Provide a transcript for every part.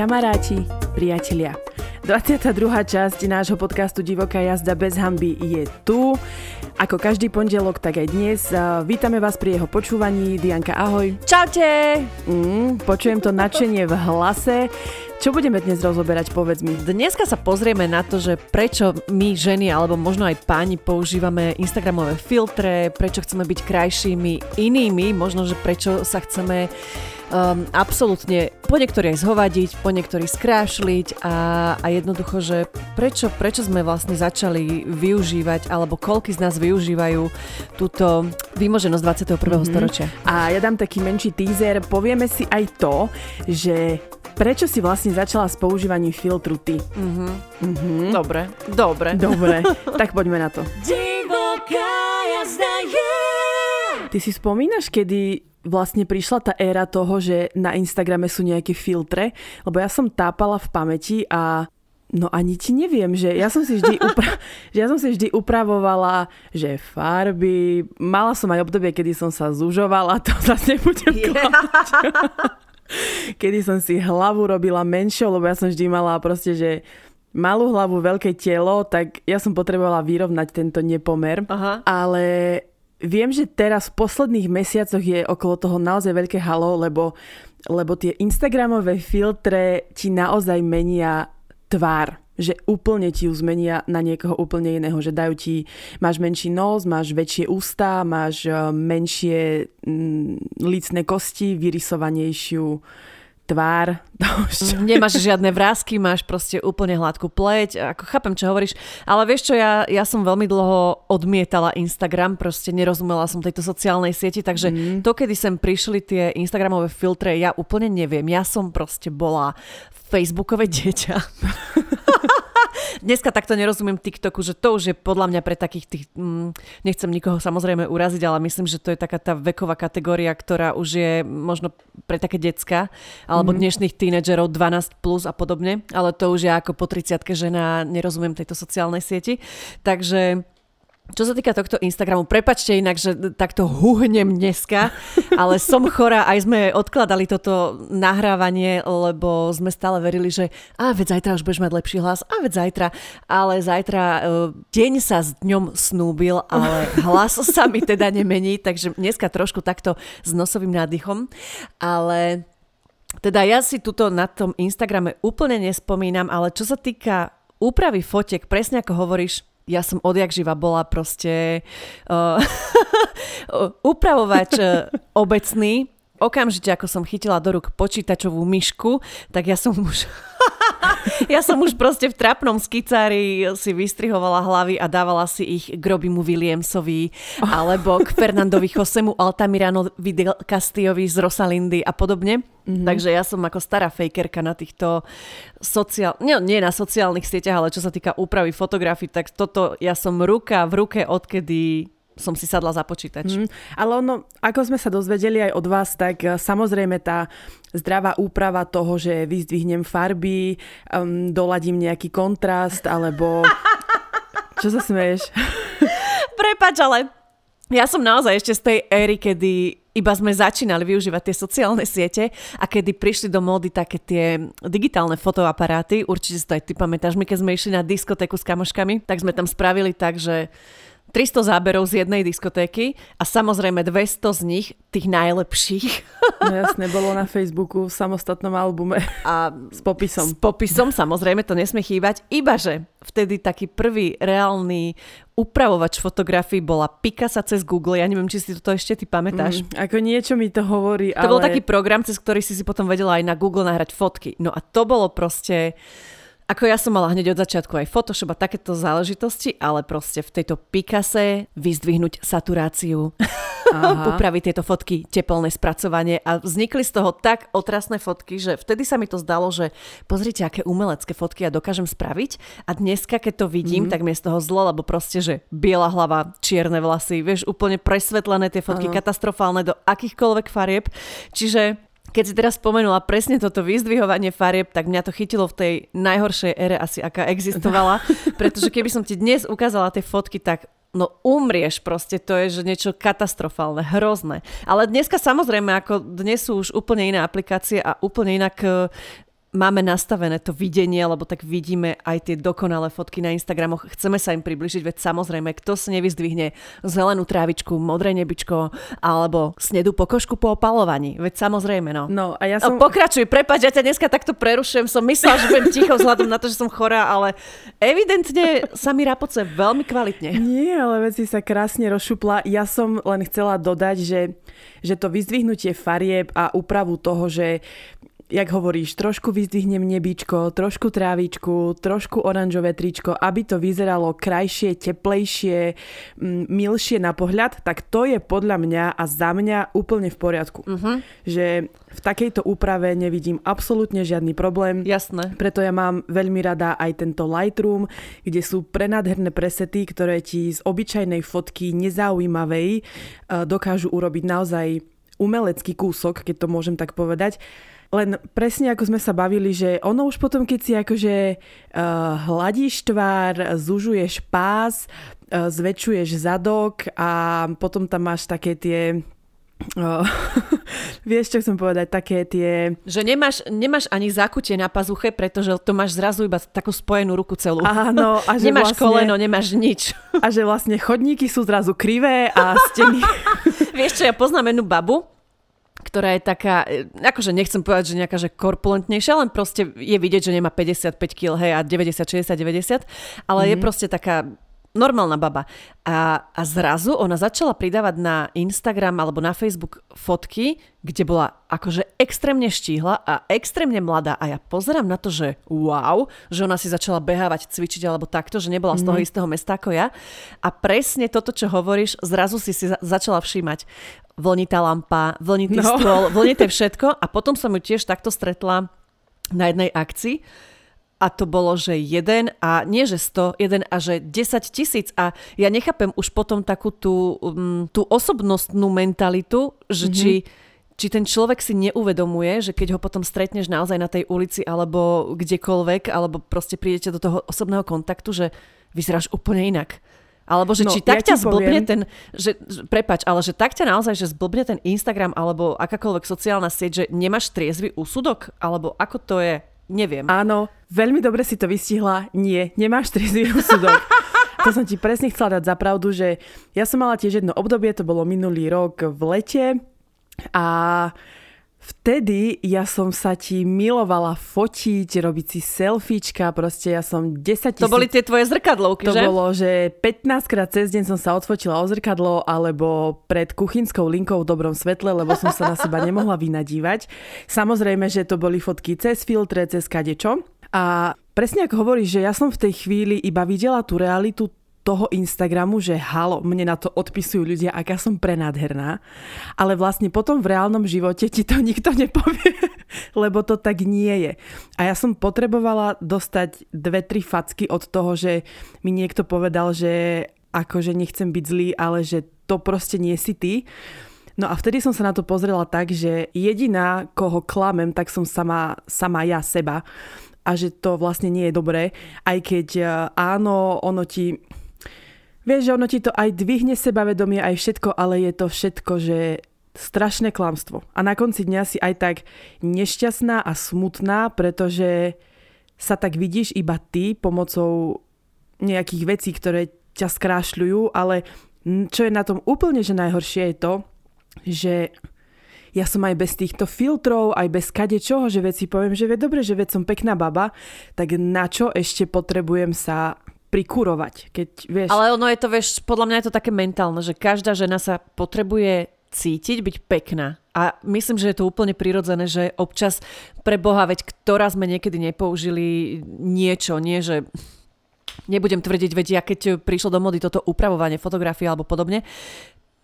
Kamaráti, priatelia, 22. časť nášho podcastu Divoká jazda bez hamby je tu. Ako každý pondelok, tak aj dnes. Vítame vás pri jeho počúvaní. Dianka, ahoj. Čaute! Mm, počujem to nadšenie v hlase. Čo budeme dnes rozoberať, povedz mi? Dneska sa pozrieme na to, že prečo my ženy, alebo možno aj páni používame Instagramové filtre, prečo chceme byť krajšími inými, možno, že prečo sa chceme um, absolútne po niektorí aj zhovadiť, po niektorí skrášliť a, a jednoducho, že prečo, prečo sme vlastne začali využívať, alebo koľky z nás využívajú túto vymoženosť 21. Mm-hmm. storočia. A ja dám taký menší teaser, povieme si aj to, že prečo si vlastne začala s používaním filtru ty? Mm-hmm. Mm-hmm. Dobre, dobre. Dobre, tak poďme na to. Ty si spomínaš, kedy vlastne prišla tá éra toho, že na Instagrame sú nejaké filtre, lebo ja som tápala v pamäti a No ani ti neviem, že ja som si vždy, upra- že ja som si vždy upravovala, že farby, mala som aj obdobie, kedy som sa zužovala, to zase nebudem yeah. kedy som si hlavu robila menšou, lebo ja som vždy mala proste, že malú hlavu, veľké telo, tak ja som potrebovala vyrovnať tento nepomer. Aha. Ale Viem, že teraz v posledných mesiacoch je okolo toho naozaj veľké halo, lebo, lebo tie Instagramové filtre ti naozaj menia tvár že úplne ti ju zmenia na niekoho úplne iného, že dajú ti, máš menší nos, máš väčšie ústa, máš eh, menšie mm, lícne kosti, vyrysovanejšiu tvár. Nemáš žiadne vrázky, máš proste úplne hladkú pleť. Ako chápem, čo hovoríš. Ale vieš čo, ja, ja som veľmi dlho odmietala Instagram, proste nerozumela som tejto sociálnej sieti, takže mm. to, kedy sem prišli tie Instagramové filtre, ja úplne neviem. Ja som proste bola Facebookové dieťa. Dneska takto nerozumiem TikToku, že to už je podľa mňa pre takých tých, mm, nechcem nikoho samozrejme uraziť, ale myslím, že to je taká tá veková kategória, ktorá už je možno pre také decka, alebo mm-hmm. dnešných tínedžerov 12 plus a podobne, ale to už je ako po 30 žena, nerozumiem tejto sociálnej sieti. Takže čo sa týka tohto Instagramu, prepačte inak, že takto huhnem dneska, ale som chorá, aj sme odkladali toto nahrávanie, lebo sme stále verili, že a veď zajtra už budeš mať lepší hlas, a veď zajtra, ale zajtra uh, deň sa s dňom snúbil, ale hlas sa mi teda nemení, takže dneska trošku takto s nosovým nádychom, ale teda ja si tuto na tom Instagrame úplne nespomínam, ale čo sa týka úpravy fotiek, presne ako hovoríš, ja som odjak živa bola proste uh, upravovač uh, obecný. Okamžite, ako som chytila do rúk počítačovú myšku, tak ja som už... ja som už proste v trapnom skicári si vystrihovala hlavy a dávala si ich k Robimu Williamsovi alebo k Fernandovi Josemu Altamiranovi del Castillovi z Rosalindy a podobne. Mm-hmm. Takže ja som ako stará fejkerka na týchto sociál... Nie, nie na sociálnych sieťach, ale čo sa týka úpravy fotografií, tak toto ja som ruka v ruke, odkedy som si sadla za počítač. Mm, ale ono, ako sme sa dozvedeli aj od vás, tak eh, samozrejme tá zdravá úprava toho, že vyzdvihnem farby, um, doladím nejaký kontrast, alebo... Čo sa smeješ? Prepač, ale ja som naozaj ešte z tej éry, kedy iba sme začínali využívať tie sociálne siete a kedy prišli do módy také tie digitálne fotoaparáty, určite si to aj ty pamätáš, my keď sme išli na diskotéku s kamoškami, tak sme tam spravili tak, že 300 záberov z jednej diskotéky a samozrejme 200 z nich, tých najlepších. No jasne, bolo na Facebooku v samostatnom albume a s popisom. S popisom, samozrejme, to nesmie chýbať. Ibaže vtedy taký prvý reálny upravovač fotografií bola Picasa cez Google. Ja neviem, či si to ešte ty pamätáš. Mm, ako niečo mi to hovorí, To ale... bol taký program, cez ktorý si si potom vedela aj na Google nahrať fotky. No a to bolo proste ako ja som mala hneď od začiatku aj Photoshop a takéto záležitosti, ale proste v tejto Picase vyzdvihnúť saturáciu, upraviť tieto fotky, teplné spracovanie a vznikli z toho tak otrasné fotky, že vtedy sa mi to zdalo, že pozrite, aké umelecké fotky ja dokážem spraviť a dneska, keď to vidím, mm-hmm. tak mi je z toho zlo, lebo proste, že biela hlava, čierne vlasy, vieš, úplne presvetlené tie fotky, Aha. katastrofálne do akýchkoľvek farieb. Čiže keď si teraz spomenula presne toto vyzdvihovanie farieb, tak mňa to chytilo v tej najhoršej ére asi, aká existovala. Pretože keby som ti dnes ukázala tie fotky, tak no umrieš proste, to je že niečo katastrofálne, hrozné. Ale dneska samozrejme, ako dnes sú už úplne iné aplikácie a úplne inak máme nastavené to videnie, lebo tak vidíme aj tie dokonalé fotky na Instagramoch. Chceme sa im približiť, veď samozrejme, kto si nevyzdvihne zelenú trávičku, modré nebičko alebo snedu pokožku po opalovaní. Veď samozrejme, no. No a ja som... No, pokračuj, prepáč, ja ťa dneska takto prerušujem. Som myslela, že budem ticho vzhľadom na to, že som chorá, ale evidentne sa mi rapoce veľmi kvalitne. Nie, ale veci sa krásne rozšupla. Ja som len chcela dodať, že, že to vyzdvihnutie farieb a úpravu toho, že jak hovoríš, trošku vyzdvihnem nebičko, trošku trávičku, trošku oranžové tričko, aby to vyzeralo krajšie, teplejšie, milšie na pohľad, tak to je podľa mňa a za mňa úplne v poriadku. Uh-huh. Že v takejto úprave nevidím absolútne žiadny problém. Jasné. Preto ja mám veľmi rada aj tento Lightroom, kde sú prenádherné presety, ktoré ti z obyčajnej fotky nezaujímavej e, dokážu urobiť naozaj umelecký kúsok, keď to môžem tak povedať. Len presne ako sme sa bavili, že ono už potom, keď si akože uh, hladíš tvár, zužuješ pás, uh, zväčšuješ zadok a potom tam máš také tie Oh, vieš, čo chcem povedať, také tie... Že nemáš, nemáš ani zakutie na pazuche, pretože to máš zrazu iba takú spojenú ruku celú. Áno. A že nemáš vlastne, koleno, nemáš nič. A že vlastne chodníky sú zrazu krivé a steny... vieš čo, ja poznám jednu babu, ktorá je taká, e, akože nechcem povedať, že nejaká že korpulentnejšia, len proste je vidieť, že nemá 55 kg hej, a 90, 60, 90, ale mm-hmm. je mhm. proste taká normálna baba. A, a zrazu ona začala pridávať na Instagram alebo na Facebook fotky, kde bola akože extrémne štíhla a extrémne mladá. A ja pozerám na to, že wow, že ona si začala behávať, cvičiť alebo takto, že nebola z toho mm. istého mesta ako ja. A presne toto, čo hovoríš, zrazu si si začala všímať vlnitá lampa, vlnitý no. stôl, vlnité všetko a potom som ju tiež takto stretla na jednej akcii a to bolo, že jeden a nie že 100, jeden a že 10 tisíc a ja nechápem už potom takú tú, um, tú osobnostnú mentalitu, že mm-hmm. či či ten človek si neuvedomuje, že keď ho potom stretneš naozaj na tej ulici alebo kdekoľvek, alebo proste prídete do toho osobného kontaktu, že vyzeráš úplne inak. Alebo že no, či tak ja ťa zblbne poviem. ten, že, prepač, ale že tak ťa naozaj, že zblbne ten Instagram alebo akákoľvek sociálna sieť, že nemáš triezvy úsudok? Alebo ako to je? Neviem. Áno, veľmi dobre si to vystihla. Nie, nemáš triezvy úsudok. to som ti presne chcela dať za pravdu, že ja som mala tiež jedno obdobie, to bolo minulý rok v lete a Vtedy ja som sa ti milovala fotiť, robiť si selfiečka, proste ja som 10 tisíc... To boli tie tvoje zrkadlovky, to že? To bolo, že 15 krát cez deň som sa odfotila o zrkadlo alebo pred kuchynskou linkou v dobrom svetle, lebo som sa na seba nemohla vynadívať. Samozrejme, že to boli fotky cez filtre, cez kadečo. A presne ako hovoríš, že ja som v tej chvíli iba videla tú realitu toho Instagramu, že halo, mne na to odpisujú ľudia, aká som prenádherná, ale vlastne potom v reálnom živote ti to nikto nepovie, lebo to tak nie je. A ja som potrebovala dostať dve, tri facky od toho, že mi niekto povedal, že akože nechcem byť zlý, ale že to proste nie si ty. No a vtedy som sa na to pozrela tak, že jediná, koho klamem, tak som sama, sama ja seba a že to vlastne nie je dobré, aj keď eh, áno, ono ti Vieš, že ono ti to aj dvihne sebavedomie, aj všetko, ale je to všetko, že strašné klamstvo. A na konci dňa si aj tak nešťastná a smutná, pretože sa tak vidíš iba ty pomocou nejakých vecí, ktoré ťa skrášľujú, ale čo je na tom úplne že najhoršie je to, že ja som aj bez týchto filtrov, aj bez kade čoho, že veci poviem, že ve dobre, že veď som pekná baba, tak na čo ešte potrebujem sa prikurovať, keď vieš... Ale ono je to, vieš, podľa mňa je to také mentálne, že každá žena sa potrebuje cítiť, byť pekná. A myslím, že je to úplne prirodzené, že občas pre Boha, veď ktorá sme niekedy nepoužili niečo, nie že nebudem tvrdiť, veď ja keď prišlo do mody toto upravovanie fotografie alebo podobne,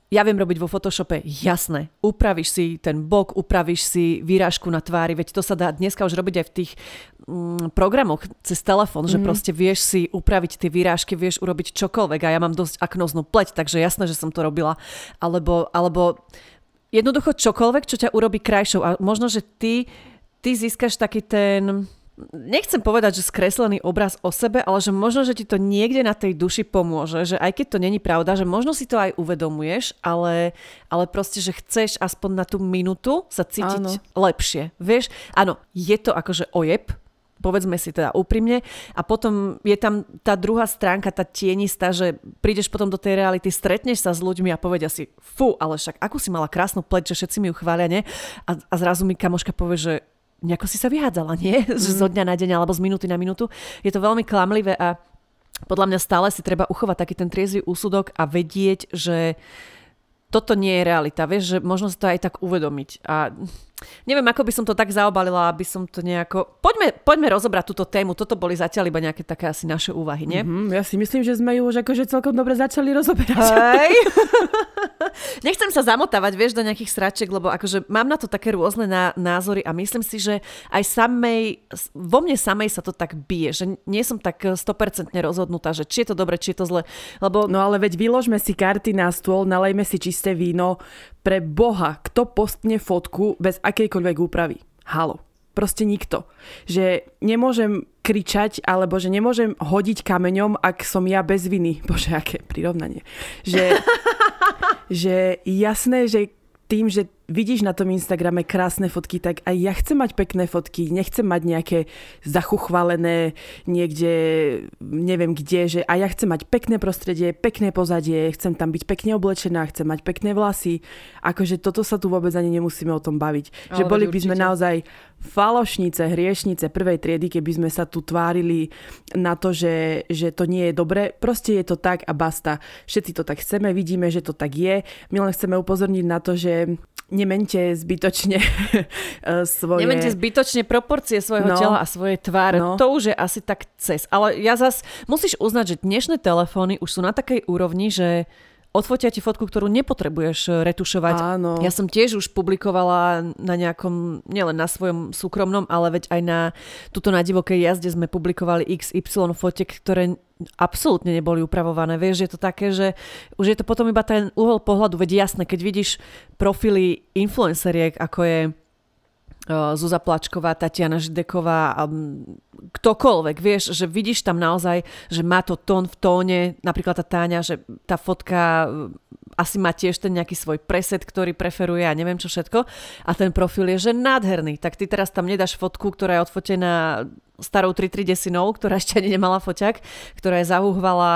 ja viem robiť vo Photoshope, jasné. Upravíš si ten bok, upravíš si výrážku na tvári, veď to sa dá dneska už robiť aj v tých mm, programoch cez telefón, mm-hmm. že mhm. proste vieš si upraviť tie výrážky, vieš urobiť čokoľvek a ja mám dosť aknoznú pleť, takže jasné, že som to robila. Alebo, alebo jednoducho čokoľvek, čo ťa urobí krajšou a možno, že ty, ty získaš taký ten nechcem povedať, že skreslený obraz o sebe, ale že možno, že ti to niekde na tej duši pomôže, že aj keď to není pravda, že možno si to aj uvedomuješ, ale, ale proste, že chceš aspoň na tú minútu sa cítiť áno. lepšie. Vieš, áno, je to akože ojeb, povedzme si teda úprimne. A potom je tam tá druhá stránka, tá tienistá, že prídeš potom do tej reality, stretneš sa s ľuďmi a povedia si, fú, ale však ako si mala krásnu pleť, že všetci mi ju chvália, nie? A, a zrazu mi kamoška povie, že nejako si sa vyhádzala, nie? Mm. Zo dňa na deň alebo z minúty na minútu. Je to veľmi klamlivé a podľa mňa stále si treba uchovať taký ten triezvy úsudok a vedieť, že toto nie je realita, vieš, že možno si to aj tak uvedomiť. A Neviem, ako by som to tak zaobalila, aby som to nejako... Poďme, poďme rozobrať túto tému. Toto boli zatiaľ iba nejaké také asi naše úvahy, nie? Mm-hmm, ja si myslím, že sme ju už akože celkom dobre začali rozoberať. Hej. Nechcem sa zamotávať, vieš, do nejakých sračiek, lebo akože mám na to také rôzne ná- názory a myslím si, že aj samej, vo mne samej sa to tak bije, že nie som tak 100% rozhodnutá, že či je to dobre, či je to zle. Lebo... No ale veď vyložme si karty na stôl, nalejme si čisté víno, pre Boha, kto postne fotku bez akejkoľvek úpravy? Halo. Proste nikto. Že nemôžem kričať, alebo že nemôžem hodiť kameňom, ak som ja bez viny. Bože, aké prirovnanie. Že, že jasné, že tým, že vidíš na tom Instagrame krásne fotky, tak aj ja chcem mať pekné fotky, nechcem mať nejaké zachuchvalené niekde, neviem kde, že aj ja chcem mať pekné prostredie, pekné pozadie, chcem tam byť pekne oblečená, chcem mať pekné vlasy. Akože toto sa tu vôbec ani nemusíme o tom baviť. Ale že boli by sme naozaj falošnice, hriešnice prvej triedy, keby sme sa tu tvárili na to, že, že to nie je dobre. Proste je to tak a basta. Všetci to tak chceme, vidíme, že to tak je. My len chceme upozorniť na to, že nemente zbytočne svoje... Nemente zbytočne proporcie svojho no, tela a svojej tváre. No. To už je asi tak cez. Ale ja zas musíš uznať, že dnešné telefóny už sú na takej úrovni, že odfotia ti fotku, ktorú nepotrebuješ eh, retušovať. Áno. Ja som tiež už publikovala na nejakom, nielen na svojom súkromnom, ale veď aj na tuto na divokej jazde sme publikovali XY fotek, ktoré absolútne neboli upravované. Vieš, je to také, že už je to potom iba ten uhol pohľadu. Veď jasné, keď vidíš profily influenceriek, ako je Zuza Plačková, Tatiana Žideková, ktokoľvek, vieš, že vidíš tam naozaj, že má to tón v tóne, napríklad tá Táňa, že tá fotka asi má tiež ten nejaký svoj preset, ktorý preferuje a neviem čo všetko. A ten profil je, že nádherný. Tak ty teraz tam nedáš fotku, ktorá je odfotená starou 330 ktorá ešte ani nemala foťak, ktorá je zahúhvala,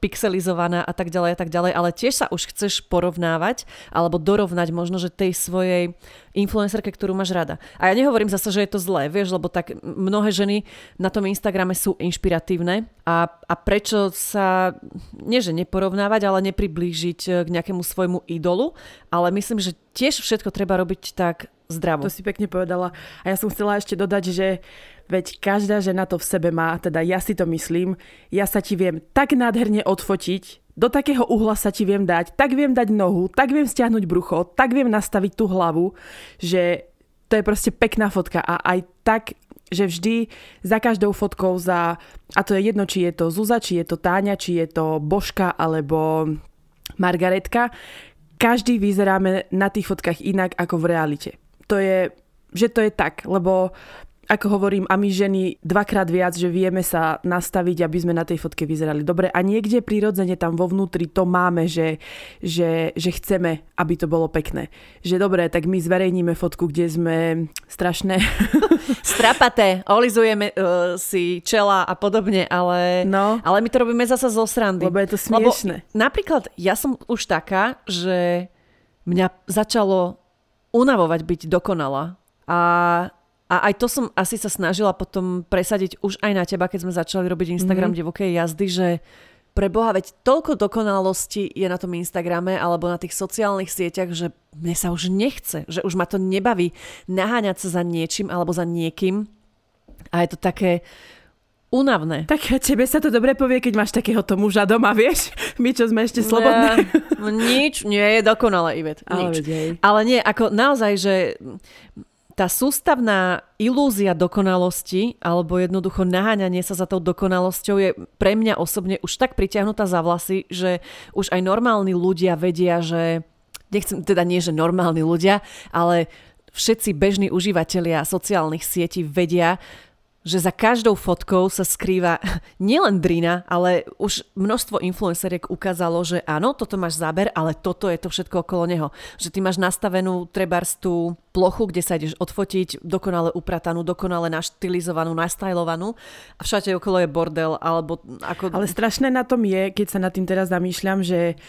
pixelizovaná a tak ďalej a tak ďalej, ale tiež sa už chceš porovnávať alebo dorovnať možno, že tej svojej influencerke, ktorú máš rada. A ja nehovorím zase, že je to zlé, vieš, lebo tak mnohé ženy na tom Instagrame sú inšpiratívne a, a prečo sa, nie že neporovnávať, ale nepriblížiť eh, k nejakému svojmu idolu, ale myslím, že tiež všetko treba robiť tak zdravo. To si pekne povedala. A ja som chcela ešte dodať, že Veď každá žena to v sebe má, teda ja si to myslím, ja sa ti viem tak nádherne odfotiť, do takého uhla sa ti viem dať, tak viem dať nohu, tak viem stiahnuť brucho, tak viem nastaviť tú hlavu, že to je proste pekná fotka a aj tak že vždy za každou fotkou za, a to je jedno, či je to Zuza, či je to Táňa, či je to Božka alebo Margaretka, každý vyzeráme na tých fotkách inak ako v realite. To je, že to je tak, lebo ako hovorím, a my ženy dvakrát viac, že vieme sa nastaviť, aby sme na tej fotke vyzerali dobre a niekde prirodzene tam vo vnútri to máme, že, že, že chceme, aby to bolo pekné. Že dobre, tak my zverejníme fotku, kde sme strašné. Strapaté, olizujeme uh, si čela a podobne, ale, no. ale my to robíme zasa zo srandy. Lebo je to smiešne. Lebo, napríklad ja som už taká, že mňa začalo unavovať byť dokonala. A a aj to som asi sa snažila potom presadiť už aj na teba, keď sme začali robiť Instagram mm-hmm. divokej jazdy, že pre Boha, veď toľko dokonalosti je na tom Instagrame alebo na tých sociálnych sieťach, že mne sa už nechce, že už ma to nebaví naháňať sa za niečím alebo za niekým. A je to také únavné. Tak tebe sa to dobre povie, keď máš takéhoto muža doma, vieš? My, čo sme ešte slobodné. Ja, no nič, nie je dokonalé, Ivet. Nič. Ale, Ale nie, ako naozaj, že tá sústavná ilúzia dokonalosti alebo jednoducho naháňanie sa za tou dokonalosťou je pre mňa osobne už tak pritiahnutá za vlasy, že už aj normálni ľudia vedia, že nechcem teda nie, že normálni ľudia, ale všetci bežní užívateľia sociálnych sietí vedia, že za každou fotkou sa skrýva nielen drina, ale už množstvo influenceriek ukázalo, že áno, toto máš záber, ale toto je to všetko okolo neho. Že ty máš nastavenú trebárs tú plochu, kde sa ideš odfotiť, dokonale upratanú, dokonale naštilizovanú, nastajlovanú a všade okolo je bordel, alebo ako... Ale strašné na tom je, keď sa nad tým teraz zamýšľam, že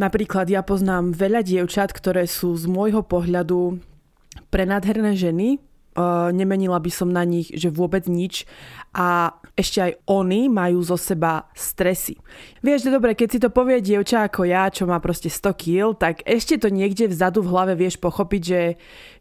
napríklad ja poznám veľa dievčat, ktoré sú z môjho pohľadu prenádherné ženy, nemenila by som na nich, že vôbec nič a ešte aj oni majú zo seba stresy. Vieš, že dobre, keď si to povie dievča ako ja, čo má proste 100 kg, tak ešte to niekde vzadu v hlave vieš pochopiť, že,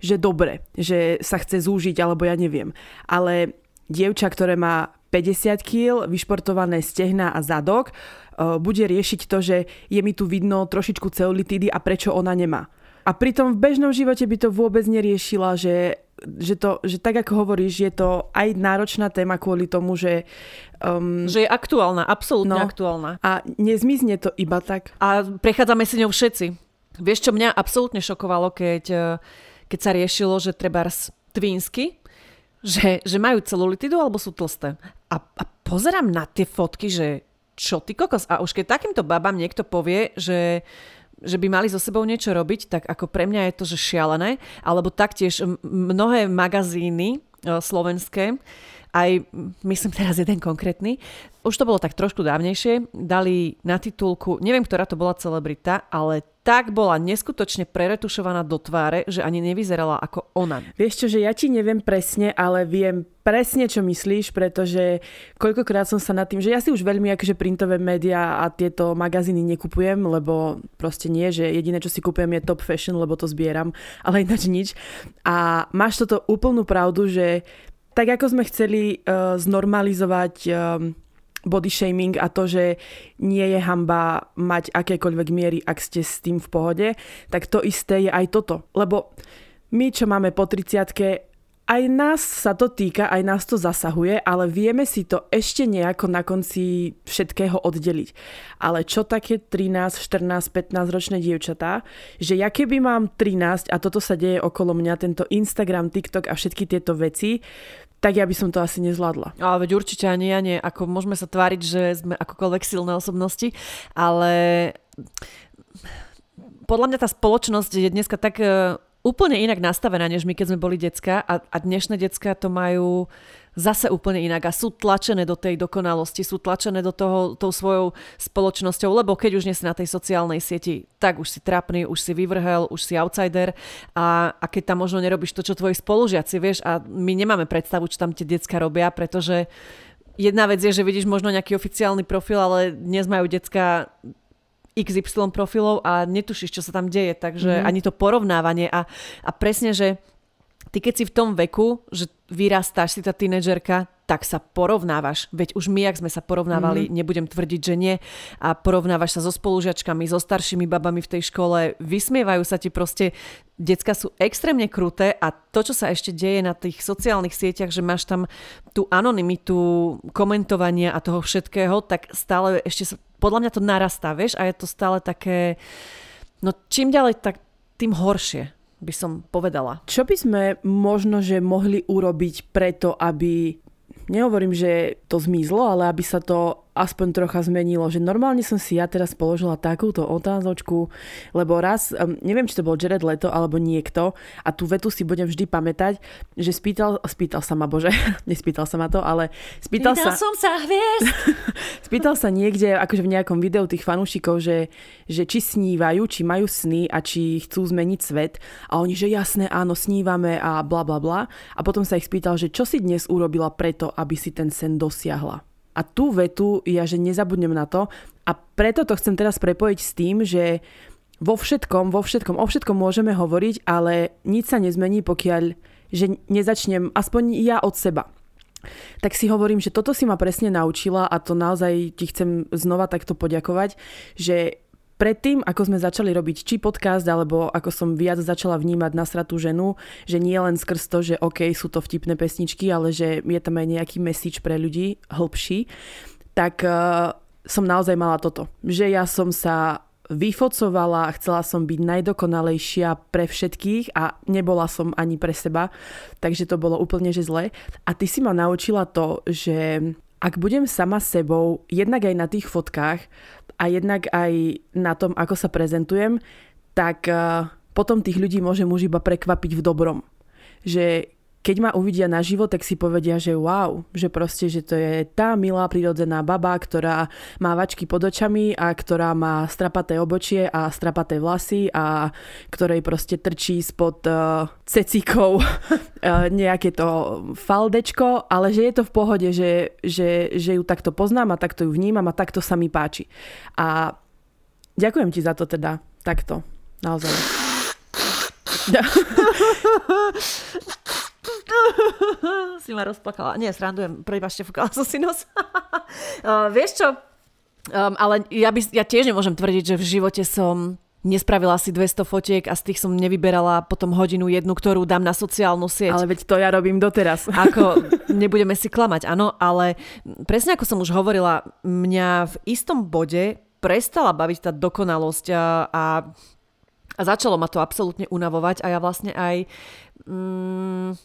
že dobre, že sa chce zúžiť, alebo ja neviem. Ale dievča, ktoré má 50 kg, vyšportované stehna a zadok, uh, bude riešiť to, že je mi tu vidno trošičku ceulitidy a prečo ona nemá. A pritom v bežnom živote by to vôbec neriešila, že že, to, že tak ako hovoríš, je to aj náročná téma kvôli tomu, že... Um, že je aktuálna, absolútne no, aktuálna. A nezmizne to iba tak. A prechádzame si ňou všetci. Vieš, čo mňa absolútne šokovalo, keď, eh, keď sa riešilo, že treba tvínsky, že, že majú celulitidu alebo sú tlsté. A, a pozerám na tie fotky, že čo ty kokos? A už keď takýmto babám niekto povie, že že by mali so sebou niečo robiť, tak ako pre mňa je to, že šialené. Alebo taktiež mnohé magazíny e, slovenské, aj myslím teraz jeden konkrétny, už to bolo tak trošku dávnejšie, dali na titulku, neviem, ktorá to bola celebrita, ale tak bola neskutočne preretušovaná do tváre, že ani nevyzerala ako ona. Vieš čo, že ja ti neviem presne, ale viem presne, čo myslíš, pretože koľkokrát som sa nad tým, že ja si už veľmi akože printové médiá a tieto magazíny nekupujem, lebo proste nie, že jediné, čo si kupujem je top fashion, lebo to zbieram, ale ináč nič. A máš toto úplnú pravdu, že tak ako sme chceli uh, znormalizovať uh, body shaming a to, že nie je hamba mať akékoľvek miery, ak ste s tým v pohode, tak to isté je aj toto. Lebo my, čo máme po 30 aj nás sa to týka, aj nás to zasahuje, ale vieme si to ešte nejako na konci všetkého oddeliť. Ale čo také 13, 14, 15 ročné dievčatá, že ja keby mám 13 a toto sa deje okolo mňa, tento Instagram, TikTok a všetky tieto veci, tak ja by som to asi nezvládla. Ale veď určite ani ja nie. Ako môžeme sa tváriť, že sme akokoľvek silné osobnosti, ale podľa mňa tá spoločnosť je dneska tak e, úplne inak nastavená, než my, keď sme boli decka a, a dnešné decka to majú zase úplne inak a sú tlačené do tej dokonalosti, sú tlačené do toho tou svojou spoločnosťou, lebo keď už nie si na tej sociálnej sieti, tak už si trapný, už si vyvrhel, už si outsider a, a keď tam možno nerobíš to, čo tvoji spolužiaci, vieš, a my nemáme predstavu, čo tam tie decka robia, pretože jedna vec je, že vidíš možno nejaký oficiálny profil, ale dnes majú decka XY profilov a netušíš, čo sa tam deje, takže mm. ani to porovnávanie a, a presne, že ty keď si v tom veku, že vyrastáš, si tá tínedžerka, tak sa porovnávaš. Veď už my, ak sme sa porovnávali, mm. nebudem tvrdiť, že nie, a porovnávaš sa so spolužiačkami, so staršími babami v tej škole, vysmievajú sa ti proste, decka sú extrémne kruté a to, čo sa ešte deje na tých sociálnych sieťach, že máš tam tú anonymitu komentovania a toho všetkého, tak stále ešte sa, podľa mňa to narastá, vieš, a je to stále také, no čím ďalej, tak tým horšie by som povedala. Čo by sme možno, že mohli urobiť preto, aby nehovorím, že to zmizlo, ale aby sa to aspoň trocha zmenilo. Že normálne som si ja teraz položila takúto otázočku, lebo raz, neviem, či to bol Jared Leto alebo niekto, a tú vetu si budem vždy pamätať, že spýtal, spýtal sa ma, bože, nespýtal sa ma to, ale spýtal Pýtal sa... som sa hviezd! spýtal sa niekde, akože v nejakom videu tých fanúšikov, že, že či snívajú, či majú sny a či chcú zmeniť svet. A oni, že jasné, áno, snívame a bla bla bla. A potom sa ich spýtal, že čo si dnes urobila preto, aby si ten sen dosiahla. A tú vetu ja, že nezabudnem na to a preto to chcem teraz prepojiť s tým, že vo všetkom, vo všetkom, o všetkom môžeme hovoriť, ale nič sa nezmení, pokiaľ že nezačnem aspoň ja od seba. Tak si hovorím, že toto si ma presne naučila a to naozaj ti chcem znova takto poďakovať, že predtým, ako sme začali robiť či podcast, alebo ako som viac začala vnímať nasratú ženu, že nie len skrz to, že OK, sú to vtipné pesničky, ale že je tam aj nejaký message pre ľudí, hĺbší, tak uh, som naozaj mala toto. Že ja som sa vyfocovala chcela som byť najdokonalejšia pre všetkých a nebola som ani pre seba, takže to bolo úplne že zle. A ty si ma naučila to, že ak budem sama sebou, jednak aj na tých fotkách a jednak aj na tom, ako sa prezentujem, tak uh, potom tých ľudí môžem už iba prekvapiť v dobrom. Že keď ma uvidia naživo, tak si povedia, že wow, že proste, že to je tá milá prirodzená baba, ktorá má vačky pod očami a ktorá má strapaté obočie a strapaté vlasy a ktorej proste trčí spod uh, cecíkov uh, nejaké to faldečko, ale že je to v pohode, že, že, že ju takto poznám a takto ju vnímam a takto sa mi páči. A ďakujem ti za to teda, takto, naozaj. si ma rozplakala. Nie, srandujem, prebašte, fúkala som si nos. uh, vieš čo? Um, ale ja, by, ja tiež nemôžem tvrdiť, že v živote som nespravila si 200 fotiek a z tých som nevyberala potom hodinu jednu, ktorú dám na sociálnu sieť. Ale veď to ja robím doteraz. Ako, nebudeme si klamať, áno, ale presne ako som už hovorila, mňa v istom bode prestala baviť tá dokonalosť a, a, a začalo ma to absolútne unavovať a ja vlastne aj... Mm,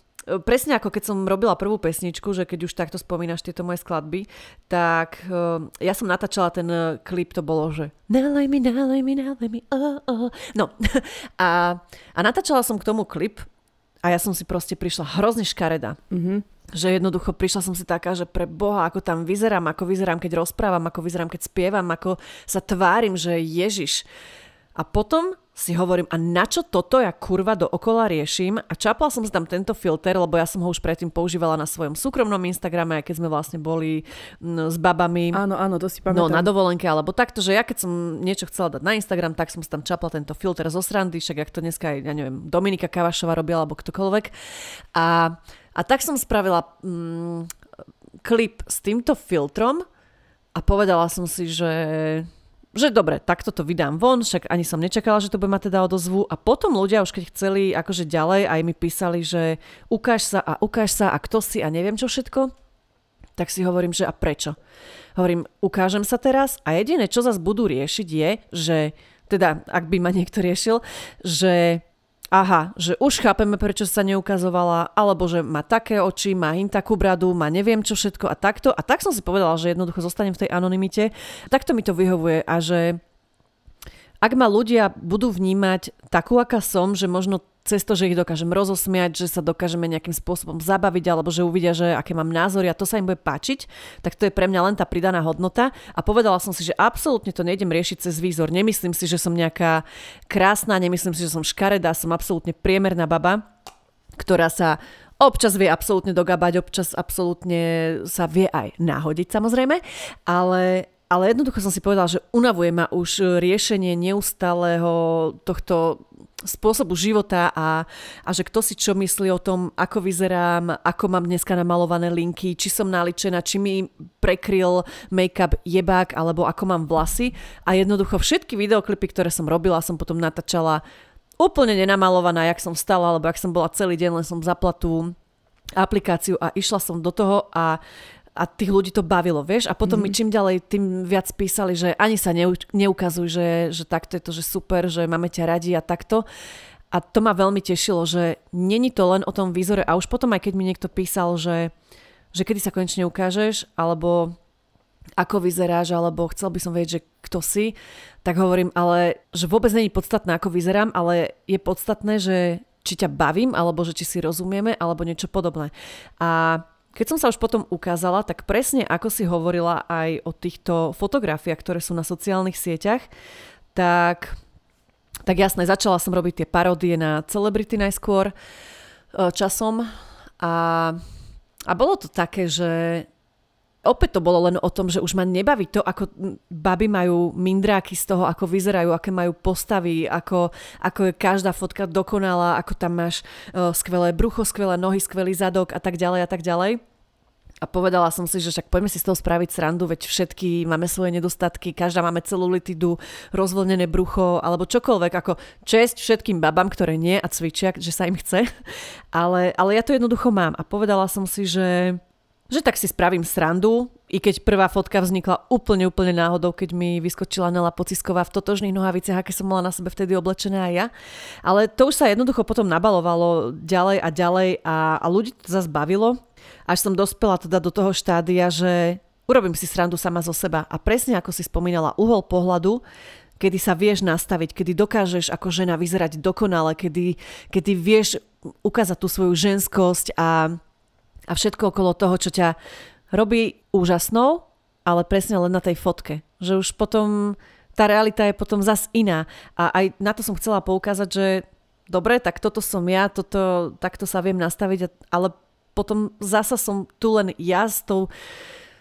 presne ako keď som robila prvú pesničku, že keď už takto spomínaš tieto moje skladby, tak uh, ja som natáčala ten uh, klip, to bolo, že nalej mi, nalej mi, nalej mi, oh, oh. No a, a natáčala som k tomu klip a ja som si proste prišla hrozne škareda. Mm-hmm že jednoducho prišla som si taká, že pre Boha, ako tam vyzerám, ako vyzerám, keď rozprávam, ako vyzerám, keď spievam, ako sa tvárim, že Ježiš. A potom si hovorím, a na čo toto ja kurva dookola riešim? A čapla som si tam tento filter, lebo ja som ho už predtým používala na svojom súkromnom Instagrame, aj keď sme vlastne boli s babami. Áno, áno, to si pamätám. No, na dovolenke, alebo takto, že ja keď som niečo chcela dať na Instagram, tak som si tam čapla tento filter zo srandy, však jak to dneska aj, ja neviem, Dominika Kavašova robila, alebo ktokoľvek. A, a tak som spravila mm, klip s týmto filtrom a povedala som si, že že dobre, takto to vydám von, však ani som nečakala, že to bude mať teda odozvu a potom ľudia už keď chceli akože ďalej aj mi písali, že ukáž sa a ukáž sa a kto si a neviem čo všetko, tak si hovorím, že a prečo? Hovorím, ukážem sa teraz a jediné, čo zase budú riešiť je, že teda, ak by ma niekto riešil, že aha, že už chápeme, prečo sa neukazovala, alebo že má také oči, má hin takú bradu, má neviem čo všetko a takto. A tak som si povedala, že jednoducho zostanem v tej anonimite. Takto mi to vyhovuje a že ak ma ľudia budú vnímať takú, aká som, že možno cez to, že ich dokážem rozosmiať, že sa dokážeme nejakým spôsobom zabaviť, alebo že uvidia, že aké mám názory a to sa im bude páčiť, tak to je pre mňa len tá pridaná hodnota. A povedala som si, že absolútne to nejdem riešiť cez výzor. Nemyslím si, že som nejaká krásna, nemyslím si, že som škaredá, som absolútne priemerná baba, ktorá sa Občas vie absolútne dogabať, občas absolútne sa vie aj nahodiť samozrejme, ale ale jednoducho som si povedala, že unavuje ma už riešenie neustáleho tohto spôsobu života a, a že kto si čo myslí o tom, ako vyzerám, ako mám dneska namalované linky, či som naličená, či mi prekryl make-up jebák, alebo ako mám vlasy. A jednoducho všetky videoklipy, ktoré som robila, som potom natáčala úplne nenamalovaná, jak som stala, alebo jak som bola celý deň, len som zapla tú aplikáciu a išla som do toho a a tých ľudí to bavilo, vieš? A potom mm. mi mhm. čím ďalej, tým viac písali, že ani sa neu, neukazuj, že, že takto je to, že super, že máme ťa radi a takto. A to ma veľmi tešilo, že není to len o tom výzore a už potom aj keď mi niekto písal, že, že kedy sa konečne ukážeš, alebo ako vyzeráš, alebo chcel by som vedieť, že kto si, tak hovorím, ale že vôbec není podstatné, ako vyzerám, ale je podstatné, že či ťa bavím, alebo že či si rozumieme, alebo niečo podobné. A keď som sa už potom ukázala, tak presne ako si hovorila aj o týchto fotografiách, ktoré sú na sociálnych sieťach, tak, tak jasné, začala som robiť tie paródie na celebrity najskôr e, časom a, a bolo to také, že opäť to bolo len o tom, že už ma nebaví to, ako baby majú mindráky z toho, ako vyzerajú, aké majú postavy, ako, ako je každá fotka dokonalá, ako tam máš uh, skvelé brucho, skvelé nohy, skvelý zadok a tak ďalej a tak ďalej. A povedala som si, že však poďme si z toho spraviť srandu, veď všetky máme svoje nedostatky, každá máme celulitidu, rozvolnené brucho alebo čokoľvek, ako česť všetkým babám, ktoré nie a cvičia, že sa im chce. Ale, ale ja to jednoducho mám. A povedala som si, že že tak si spravím srandu, i keď prvá fotka vznikla úplne, úplne náhodou, keď mi vyskočila Nela Pocisková v totožných nohaviciach, aké som mala na sebe vtedy oblečené aj ja. Ale to už sa jednoducho potom nabalovalo ďalej a ďalej a, a ľudí to zase bavilo, až som dospela teda do toho štádia, že urobím si srandu sama zo seba. A presne ako si spomínala, uhol pohľadu, kedy sa vieš nastaviť, kedy dokážeš ako žena vyzerať dokonale, kedy, kedy vieš ukázať tú svoju ženskosť a a všetko okolo toho, čo ťa robí úžasnou, ale presne len na tej fotke. Že už potom tá realita je potom zas iná. A aj na to som chcela poukázať, že dobre, tak toto som ja, toto, takto sa viem nastaviť, ale potom zasa som tu len ja s tou,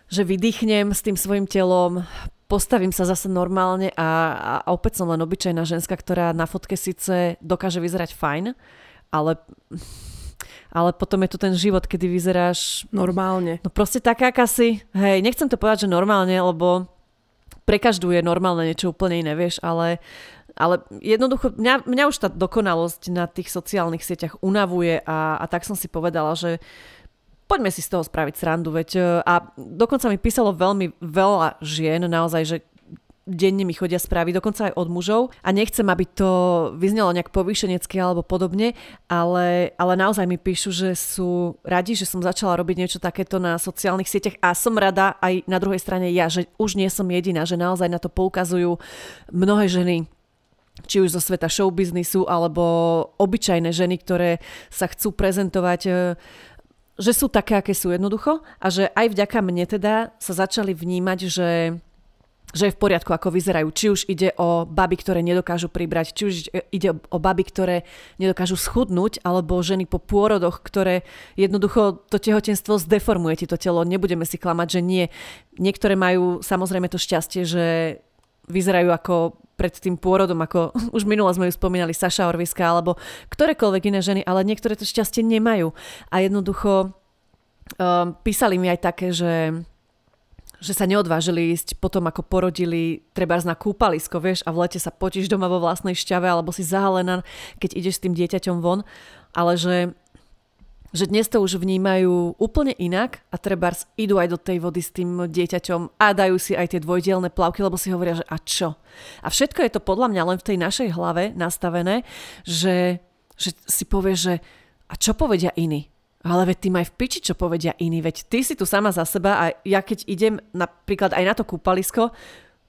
že vydýchnem s tým svojim telom, postavím sa zase normálne a, a opäť som len obyčajná ženská, ktorá na fotke síce dokáže vyzerať fajn, ale ale potom je tu ten život, kedy vyzeráš... Normálne. No proste taká, aká si. Hej, nechcem to povedať, že normálne, lebo pre každú je normálne niečo úplne iné, vieš, ale, ale jednoducho, mňa, mňa už tá dokonalosť na tých sociálnych sieťach unavuje a, a tak som si povedala, že poďme si z toho spraviť srandu, veď a dokonca mi písalo veľmi veľa žien, naozaj, že denne mi chodia správy, dokonca aj od mužov. A nechcem, aby to vyznelo nejak povýšenecky alebo podobne, ale, ale naozaj mi píšu, že sú radi, že som začala robiť niečo takéto na sociálnych sieťach. A som rada aj na druhej strane ja, že už nie som jediná, že naozaj na to poukazujú mnohé ženy, či už zo sveta showbiznisu alebo obyčajné ženy, ktoré sa chcú prezentovať e, že sú také, aké sú jednoducho a že aj vďaka mne teda sa začali vnímať, že že je v poriadku, ako vyzerajú. Či už ide o baby, ktoré nedokážu pribrať, či už ide o baby, ktoré nedokážu schudnúť, alebo ženy po pôrodoch, ktoré jednoducho to tehotenstvo zdeformuje ti to telo. Nebudeme si klamať, že nie. Niektoré majú samozrejme to šťastie, že vyzerajú ako pred tým pôrodom, ako už minule sme ju spomínali Saša Orviska, alebo ktorékoľvek iné ženy, ale niektoré to šťastie nemajú. A jednoducho um, písali mi aj také, že že sa neodvážili ísť potom, ako porodili treba na kúpalisko, vieš, a v lete sa potíš doma vo vlastnej šťave alebo si zahalená, keď ideš s tým dieťaťom von, ale že, že dnes to už vnímajú úplne inak a treba idú aj do tej vody s tým dieťaťom a dajú si aj tie dvojdielne plavky, lebo si hovoria, že a čo? A všetko je to podľa mňa len v tej našej hlave nastavené, že, že si povie, že a čo povedia iní? Ale veď ty maj v piči, čo povedia iní, veď ty si tu sama za seba a ja keď idem napríklad aj na to kúpalisko,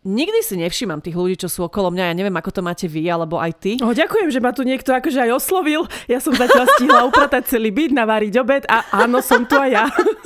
Nikdy si nevšímam tých ľudí, čo sú okolo mňa. Ja neviem, ako to máte vy, alebo aj ty. Oh, ďakujem, že ma tu niekto akože aj oslovil. Ja som zatiaľ stihla upratať celý byt, navariť obed a áno, som tu aj ja.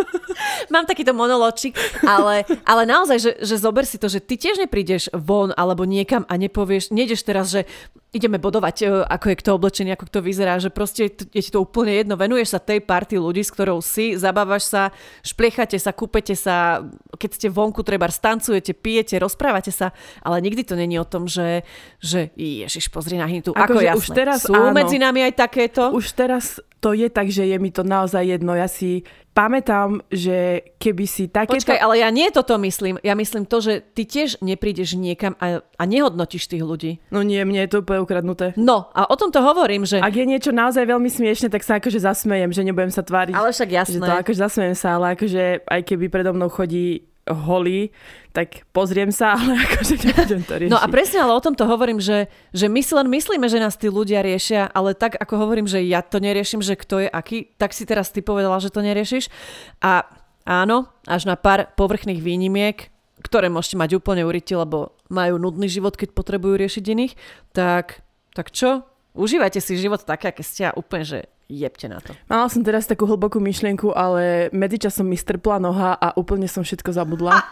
Mám takýto monoločik, ale, ale naozaj, že, že zober si to, že ty tiež neprídeš von alebo niekam a nepovieš, nejdeš teraz, že ideme bodovať, e, ako je kto oblečený, ako kto vyzerá, že proste je ti to úplne jedno. Venuješ sa tej party ľudí, s ktorou si, zabávaš sa, špliechate sa, kúpete sa, keď ste vonku, treba stancujete, pijete, rozprávate sa, ale nikdy to není o tom, že, že ježiš, pozri na hnitu. Ako, ako jasné. Už teraz, Sú áno. medzi nami aj takéto? Už teraz to je tak, že je mi to naozaj jedno. Ja si pamätám, že keby si také... Počkaj, ale ja nie toto myslím. Ja myslím to, že ty tiež neprídeš niekam a, a nehodnotíš tých ľudí. No nie, mne je to úplne ukradnuté. No, a o tom to hovorím, že... Ak je niečo naozaj veľmi smiešne, tak sa akože zasmejem, že nebudem sa tváriť. Ale však jasné. Že to akože zasmejem sa, ale akože aj keby predo mnou chodí holý, tak pozriem sa, ale akože nebudem to riešiť. No a presne, ale o tom to hovorím, že, že my si len myslíme, že nás tí ľudia riešia, ale tak ako hovorím, že ja to neriešim, že kto je aký, tak si teraz ty povedala, že to neriešiš. A áno, až na pár povrchných výnimiek, ktoré môžete mať úplne uriti, lebo majú nudný život, keď potrebujú riešiť iných, tak, tak čo? Užívajte si život také, aké ste a úplne, že jebte na to. Mala som teraz takú hlbokú myšlienku, ale medzičasom mi strpla noha a úplne som všetko zabudla.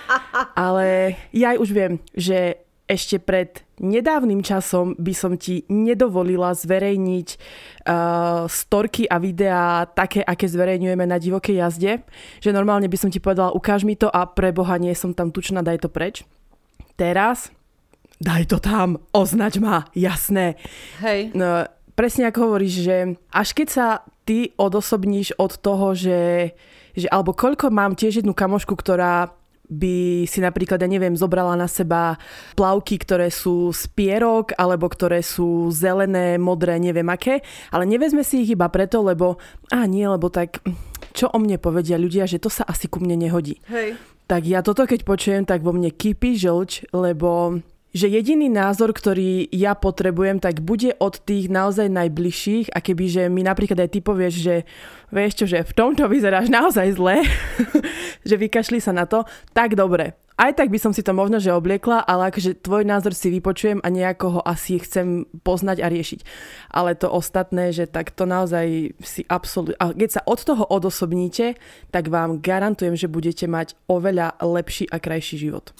ale ja aj už viem, že ešte pred nedávnym časom by som ti nedovolila zverejniť uh, storky a videá také, aké zverejňujeme na divokej jazde. Že normálne by som ti povedala, ukáž mi to a pre Boha nie som tam tučná, daj to preč. Teraz daj to tam, označ ma, jasné. Hej. No, presne ako hovoríš, že až keď sa ty odosobníš od toho, že, že alebo koľko mám tiež jednu kamošku, ktorá by si napríklad, ja neviem, zobrala na seba plavky, ktoré sú z pierok, alebo ktoré sú zelené, modré, neviem aké, ale nevezme si ich iba preto, lebo, a nie, lebo tak čo o mne povedia ľudia, že to sa asi ku mne nehodí. Hej. Tak ja toto keď počujem, tak vo mne kypí žlč, lebo že jediný názor, ktorý ja potrebujem, tak bude od tých naozaj najbližších a keby, že mi napríklad aj ty povieš, že vieš čo, že v tomto vyzeráš naozaj zle, že vykašli sa na to, tak dobre. Aj tak by som si to možno, že obliekla, ale akože tvoj názor si vypočujem a nejako ho asi chcem poznať a riešiť. Ale to ostatné, že tak to naozaj si absolútne... A keď sa od toho odosobníte, tak vám garantujem, že budete mať oveľa lepší a krajší život.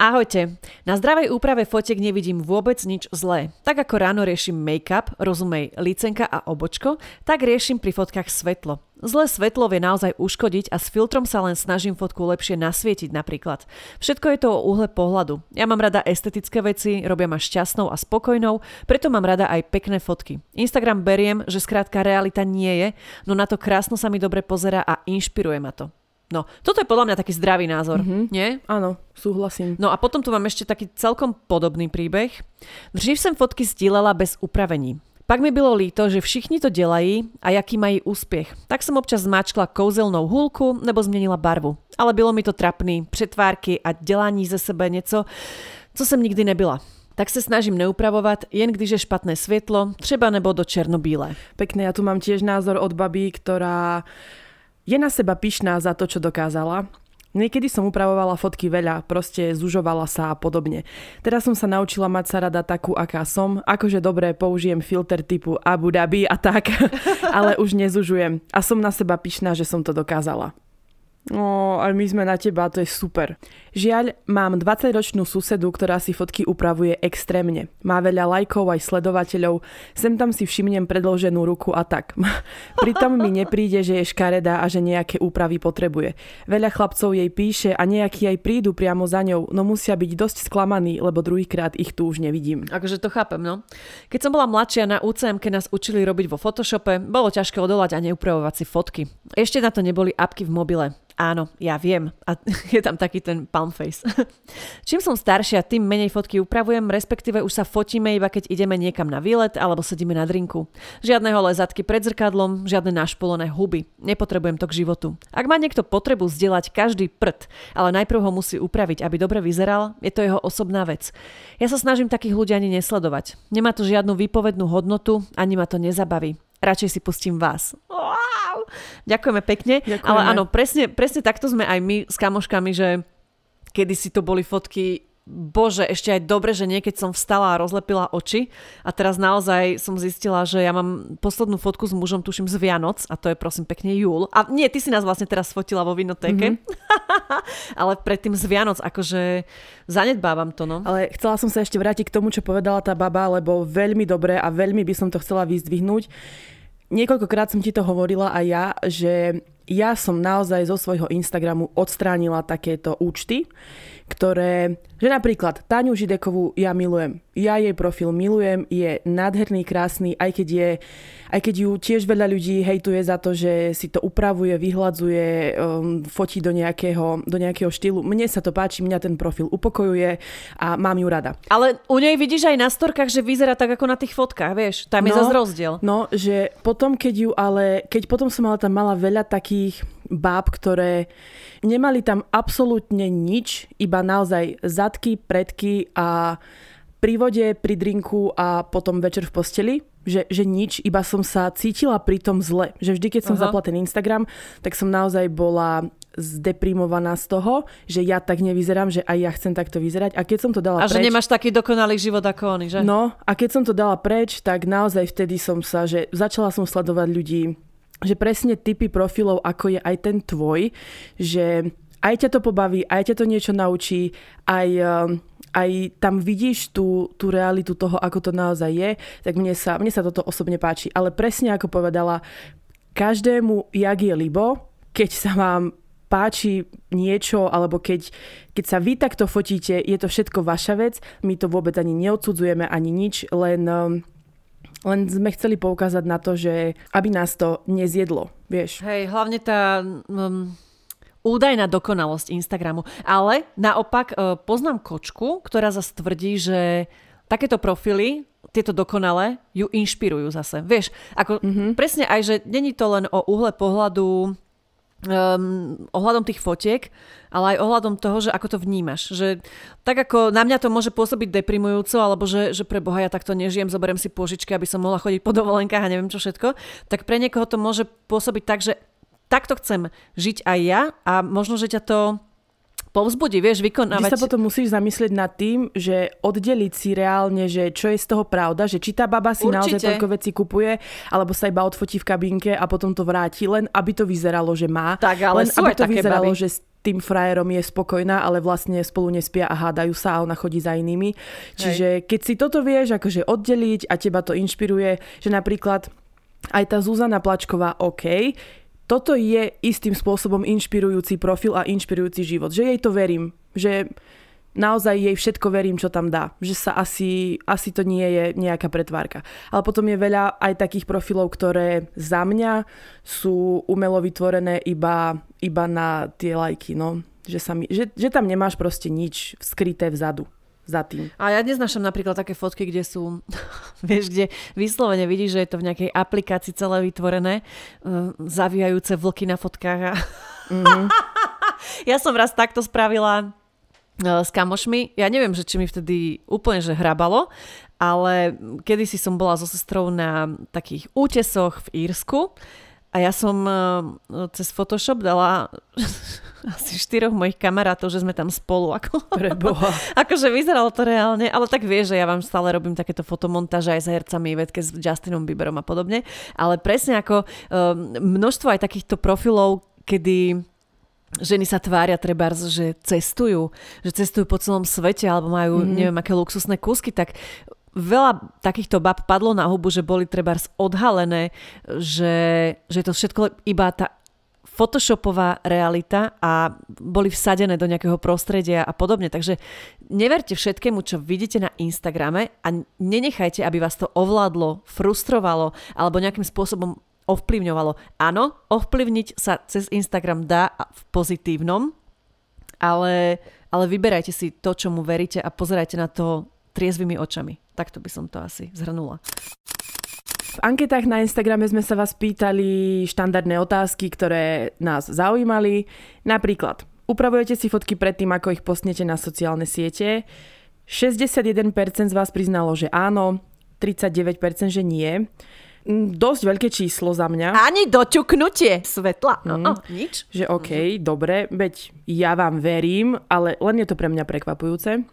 Ahojte. Na zdravej úprave fotiek nevidím vôbec nič zlé. Tak ako ráno riešim make-up, rozumej licenka a obočko, tak riešim pri fotkách svetlo. Zlé svetlo vie naozaj uškodiť a s filtrom sa len snažím fotku lepšie nasvietiť napríklad. Všetko je to o uhle pohľadu. Ja mám rada estetické veci, robia ma šťastnou a spokojnou, preto mám rada aj pekné fotky. Instagram beriem, že skrátka realita nie je, no na to krásno sa mi dobre pozera a inšpiruje ma to. No, toto je podľa mňa taký zdravý názor, mm-hmm. nie? Áno, súhlasím. No a potom tu mám ešte taký celkom podobný príbeh. Dřív som fotky sdílela bez upravení. Pak mi bylo líto, že všichni to dělají a jaký mají úspěch. Tak som občas zmáčkla kouzelnou hůlku nebo změnila barvu. Ale bylo mi to trapný, přetvárky a dělání ze sebe něco, co jsem nikdy nebyla tak sa snažím neupravovať, jen když je špatné svietlo, třeba nebo do černobíle. Pekne, ja tu mám tiež názor od baby, ktorá je na seba pyšná za to, čo dokázala. Niekedy som upravovala fotky veľa, proste zužovala sa a podobne. Teraz som sa naučila mať sa rada takú, aká som. Akože dobre, použijem filter typu Abu Dhabi a tak, ale už nezužujem. A som na seba pyšná, že som to dokázala. No, ale my sme na teba, to je super. Žiaľ, mám 20-ročnú susedu, ktorá si fotky upravuje extrémne. Má veľa lajkov aj sledovateľov, sem tam si všimnem predloženú ruku a tak. Pritom mi nepríde, že je škaredá a že nejaké úpravy potrebuje. Veľa chlapcov jej píše a nejakí aj prídu priamo za ňou, no musia byť dosť sklamaní, lebo druhýkrát ich tu už nevidím. Akože to chápem, no. Keď som bola mladšia na UCM, keď nás učili robiť vo Photoshope, bolo ťažké odolať a neupravovať si fotky. Ešte na to neboli apky v mobile. Áno, ja viem. A je tam taký ten palm face. Čím som staršia, tým menej fotky upravujem, respektíve už sa fotíme iba keď ideme niekam na výlet alebo sedíme na drinku. Žiadne holé zadky pred zrkadlom, žiadne našpolené huby. Nepotrebujem to k životu. Ak má niekto potrebu zdieľať každý prd, ale najprv ho musí upraviť, aby dobre vyzeral, je to jeho osobná vec. Ja sa snažím takých ľudí ani nesledovať. Nemá to žiadnu výpovednú hodnotu, ani ma to nezabaví. Radšej si pustím vás. Wow! Ďakujeme pekne. Ďakujeme. Ale áno, presne, presne takto sme aj my s kamoškami, že kedy si to boli fotky bože, ešte aj dobre, že niekedy som vstala a rozlepila oči a teraz naozaj som zistila, že ja mám poslednú fotku s mužom, tuším z Vianoc a to je prosím pekne júl. A nie, ty si nás vlastne teraz fotila vo vinotéke, mm-hmm. ale predtým z Vianoc, akože zanedbávam to, no. Ale chcela som sa ešte vrátiť k tomu, čo povedala tá baba, lebo veľmi dobre a veľmi by som to chcela vyzdvihnúť. Niekoľkokrát som ti to hovorila aj ja, že ja som naozaj zo svojho Instagramu odstránila takéto účty, ktoré, že napríklad Táňu Židekovú ja milujem. Ja jej profil milujem, je nádherný, krásny, aj keď je aj keď ju tiež veľa ľudí hejtuje za to, že si to upravuje, vyhľadzuje, um, fotí do nejakého, do nejakého štýlu. Mne sa to páči, mňa ten profil upokojuje a mám ju rada. Ale u nej vidíš aj na storkách, že vyzerá tak ako na tých fotkách, vieš? Tam je no, zase rozdiel. No, že potom, keď ju ale, keď potom som mala tam mala veľa takých báb, ktoré nemali tam absolútne nič, iba naozaj zadky, predky a pri vode, pri drinku a potom večer v posteli, že, že nič, iba som sa cítila pri tom zle. Že vždy, keď som Aha. zapla ten Instagram, tak som naozaj bola zdeprimovaná z toho, že ja tak nevyzerám, že aj ja chcem takto vyzerať. A keď som to dala a preč... Že nemáš taký dokonalý život ako oni, že? No, a keď som to dala preč, tak naozaj vtedy som sa, že začala som sledovať ľudí, že presne typy profilov, ako je aj ten tvoj, že aj ťa to pobaví, aj ťa to niečo naučí, aj, um, aj tam vidíš tú, tú realitu toho, ako to naozaj je, tak mne sa, mne sa toto osobne páči. Ale presne ako povedala, každému, jak je libo, keď sa vám páči niečo, alebo keď, keď sa vy takto fotíte, je to všetko vaša vec, my to vôbec ani neodsudzujeme, ani nič, len um, len sme chceli poukázať na to, že aby nás to nezjedlo, vieš. Hej, hlavne tá um, údajná dokonalosť Instagramu. Ale naopak uh, poznám kočku, ktorá zase tvrdí, že takéto profily tieto dokonale ju inšpirujú zase. Vieš, ako mm-hmm. presne aj, že není to len o uhle pohľadu um, ohľadom tých fotiek, ale aj ohľadom toho, že ako to vnímaš. Že tak ako na mňa to môže pôsobiť deprimujúco, alebo že, že pre Boha ja takto nežijem, zoberiem si pôžičky, aby som mohla chodiť po dovolenkách a neviem čo všetko, tak pre niekoho to môže pôsobiť tak, že takto chcem žiť aj ja a možno, že ťa to povzbudí, vieš, vykonávať. Ty sa potom musíš zamyslieť nad tým, že oddeliť si reálne, že čo je z toho pravda, že či tá baba si Určite. naozaj toľko veci kupuje, alebo sa iba odfotí v kabínke a potom to vráti, len aby to vyzeralo, že má. Tak, ale len aby to vyzeralo, baby. že s tým frajerom je spokojná, ale vlastne spolu nespia a hádajú sa a ona chodí za inými. Čiže Hej. keď si toto vieš akože oddeliť a teba to inšpiruje, že napríklad aj tá Zuzana Plačková, OK, toto je istým spôsobom inšpirujúci profil a inšpirujúci život. Že jej to verím. Že naozaj jej všetko verím, čo tam dá. Že sa asi, asi to nie je nejaká pretvárka. Ale potom je veľa aj takých profilov, ktoré za mňa sú umelo vytvorené iba, iba na tie lajky. No. Že, sa mi, že, že tam nemáš proste nič skryté vzadu za tým. A ja neznášam napríklad také fotky, kde sú, vieš, kde vyslovene vidíš, že je to v nejakej aplikácii celé vytvorené, uh, zavíjajúce vlky na fotkách. A... Mm-hmm. ja som raz takto spravila uh, s kamošmi. Ja neviem, že či mi vtedy úplne že hrabalo, ale kedysi som bola so sestrou na takých útesoch v Írsku a ja som uh, cez Photoshop dala asi štyroch mojich kamarátov, že sme tam spolu. Ako, Preboha. akože vyzeralo to reálne, ale tak vieš, že ja vám stále robím takéto fotomontáže aj s hercami, vedke s Justinom Bieberom a podobne. Ale presne ako um, množstvo aj takýchto profilov, kedy ženy sa tvária treba, že cestujú, že cestujú po celom svete alebo majú mm-hmm. neviem aké luxusné kúsky, tak veľa takýchto bab padlo na hubu, že boli treba odhalené, že, že je to všetko iba tá photoshopová realita a boli vsadené do nejakého prostredia a podobne. Takže neverte všetkému, čo vidíte na Instagrame a nenechajte, aby vás to ovládlo, frustrovalo alebo nejakým spôsobom ovplyvňovalo. Áno, ovplyvniť sa cez Instagram dá v pozitívnom, ale, ale vyberajte si to, čomu veríte a pozerajte na to triezvými očami. Takto by som to asi zhrnula. Anketách na Instagrame sme sa vás pýtali štandardné otázky, ktoré nás zaujímali. Napríklad, upravujete si fotky predtým, ako ich postnete na sociálne siete? 61% z vás priznalo, že áno, 39% že nie. Mm, dosť veľké číslo za mňa. Ani doťuknutie svetla. Mm. Oh, nič. Že OK, mm-hmm. dobre, veď ja vám verím, ale len je to pre mňa prekvapujúce.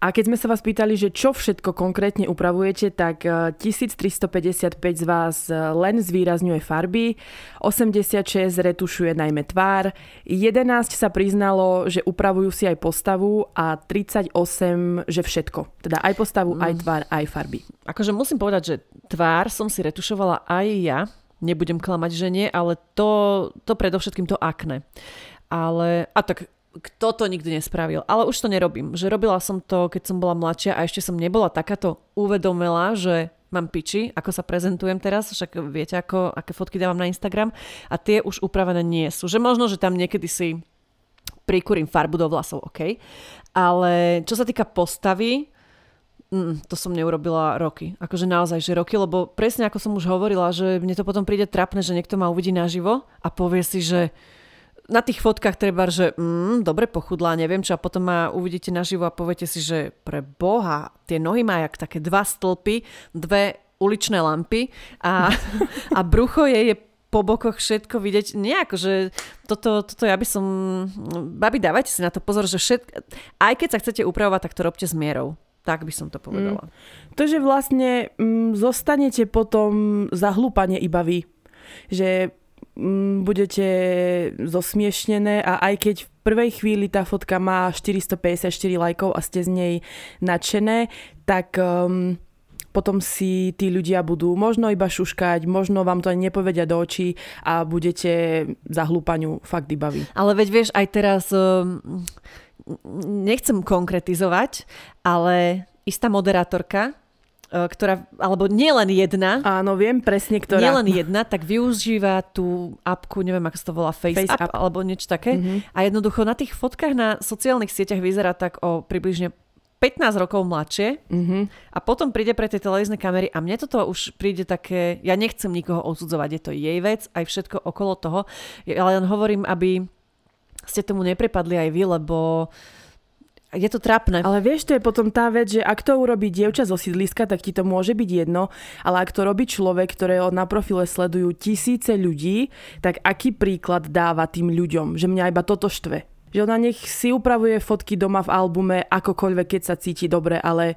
A keď sme sa vás pýtali, že čo všetko konkrétne upravujete, tak 1355 eh, z vás eh, len zvýrazňuje farby, 86 retušuje najmä tvár, 11 sa priznalo, že upravujú si aj postavu a 38, že všetko. Teda aj postavu, mm. aj tvár, aj farby. Akože musím povedať, že tvár som si retušovala aj ja, nebudem klamať, že nie, ale to, to predovšetkým to akne. Ale, a tak kto to nikdy nespravil. Ale už to nerobím. Že robila som to, keď som bola mladšia a ešte som nebola takáto uvedomila, že mám piči, ako sa prezentujem teraz, však viete, ako, aké fotky dávam na Instagram a tie už upravené nie sú. Že možno, že tam niekedy si prikurím farbu do vlasov, OK. Ale čo sa týka postavy, mm, to som neurobila roky. Akože naozaj, že roky, lebo presne ako som už hovorila, že mne to potom príde trapné, že niekto ma uvidí naživo a povie si, že na tých fotkách treba, že mm, dobre pochudlá, neviem čo, a potom ma uvidíte naživo a poviete si, že pre Boha, tie nohy má jak také dva stĺpy, dve uličné lampy a, a brucho je, je po bokoch všetko vidieť. Nie, akože toto, toto ja by som... Babi, dávajte si na to pozor, že všetko... Aj keď sa chcete upravovať, tak to robte s mierou. Tak by som to povedala. Mm. To, že vlastne mm, zostanete potom zahlúpanie iba vy. Že Mm, budete zosmiešnené a aj keď v prvej chvíli tá fotka má 454 lajkov a ste z nej nadšené, tak um, potom si tí ľudia budú možno iba šuškať, možno vám to ani nepovedia do očí a budete za hlúpaniu fakt iba vy. Ale veď vieš, aj teraz um, nechcem konkretizovať, ale istá moderátorka ktorá, alebo nielen jedna. Áno, viem presne, ktorá. Nielen jedna, tak využíva tú apku, neviem, ako sa to volá, Face, Face App, App, alebo niečo také. Mm-hmm. A jednoducho na tých fotkách na sociálnych sieťach vyzerá tak o približne 15 rokov mladšie mm-hmm. a potom príde pre tie televízne kamery a mne toto už príde také, ja nechcem nikoho odsudzovať, je to jej vec, aj všetko okolo toho, ale len hovorím, aby ste tomu neprepadli aj vy, lebo je to trápne. Ale vieš, to je potom tá vec, že ak to urobí dievča zo sídliska, tak ti to môže byť jedno, ale ak to robí človek, ktorého na profile sledujú tisíce ľudí, tak aký príklad dáva tým ľuďom, že mňa iba toto štve že ona nech si upravuje fotky doma v albume akokoľvek, keď sa cíti dobre, ale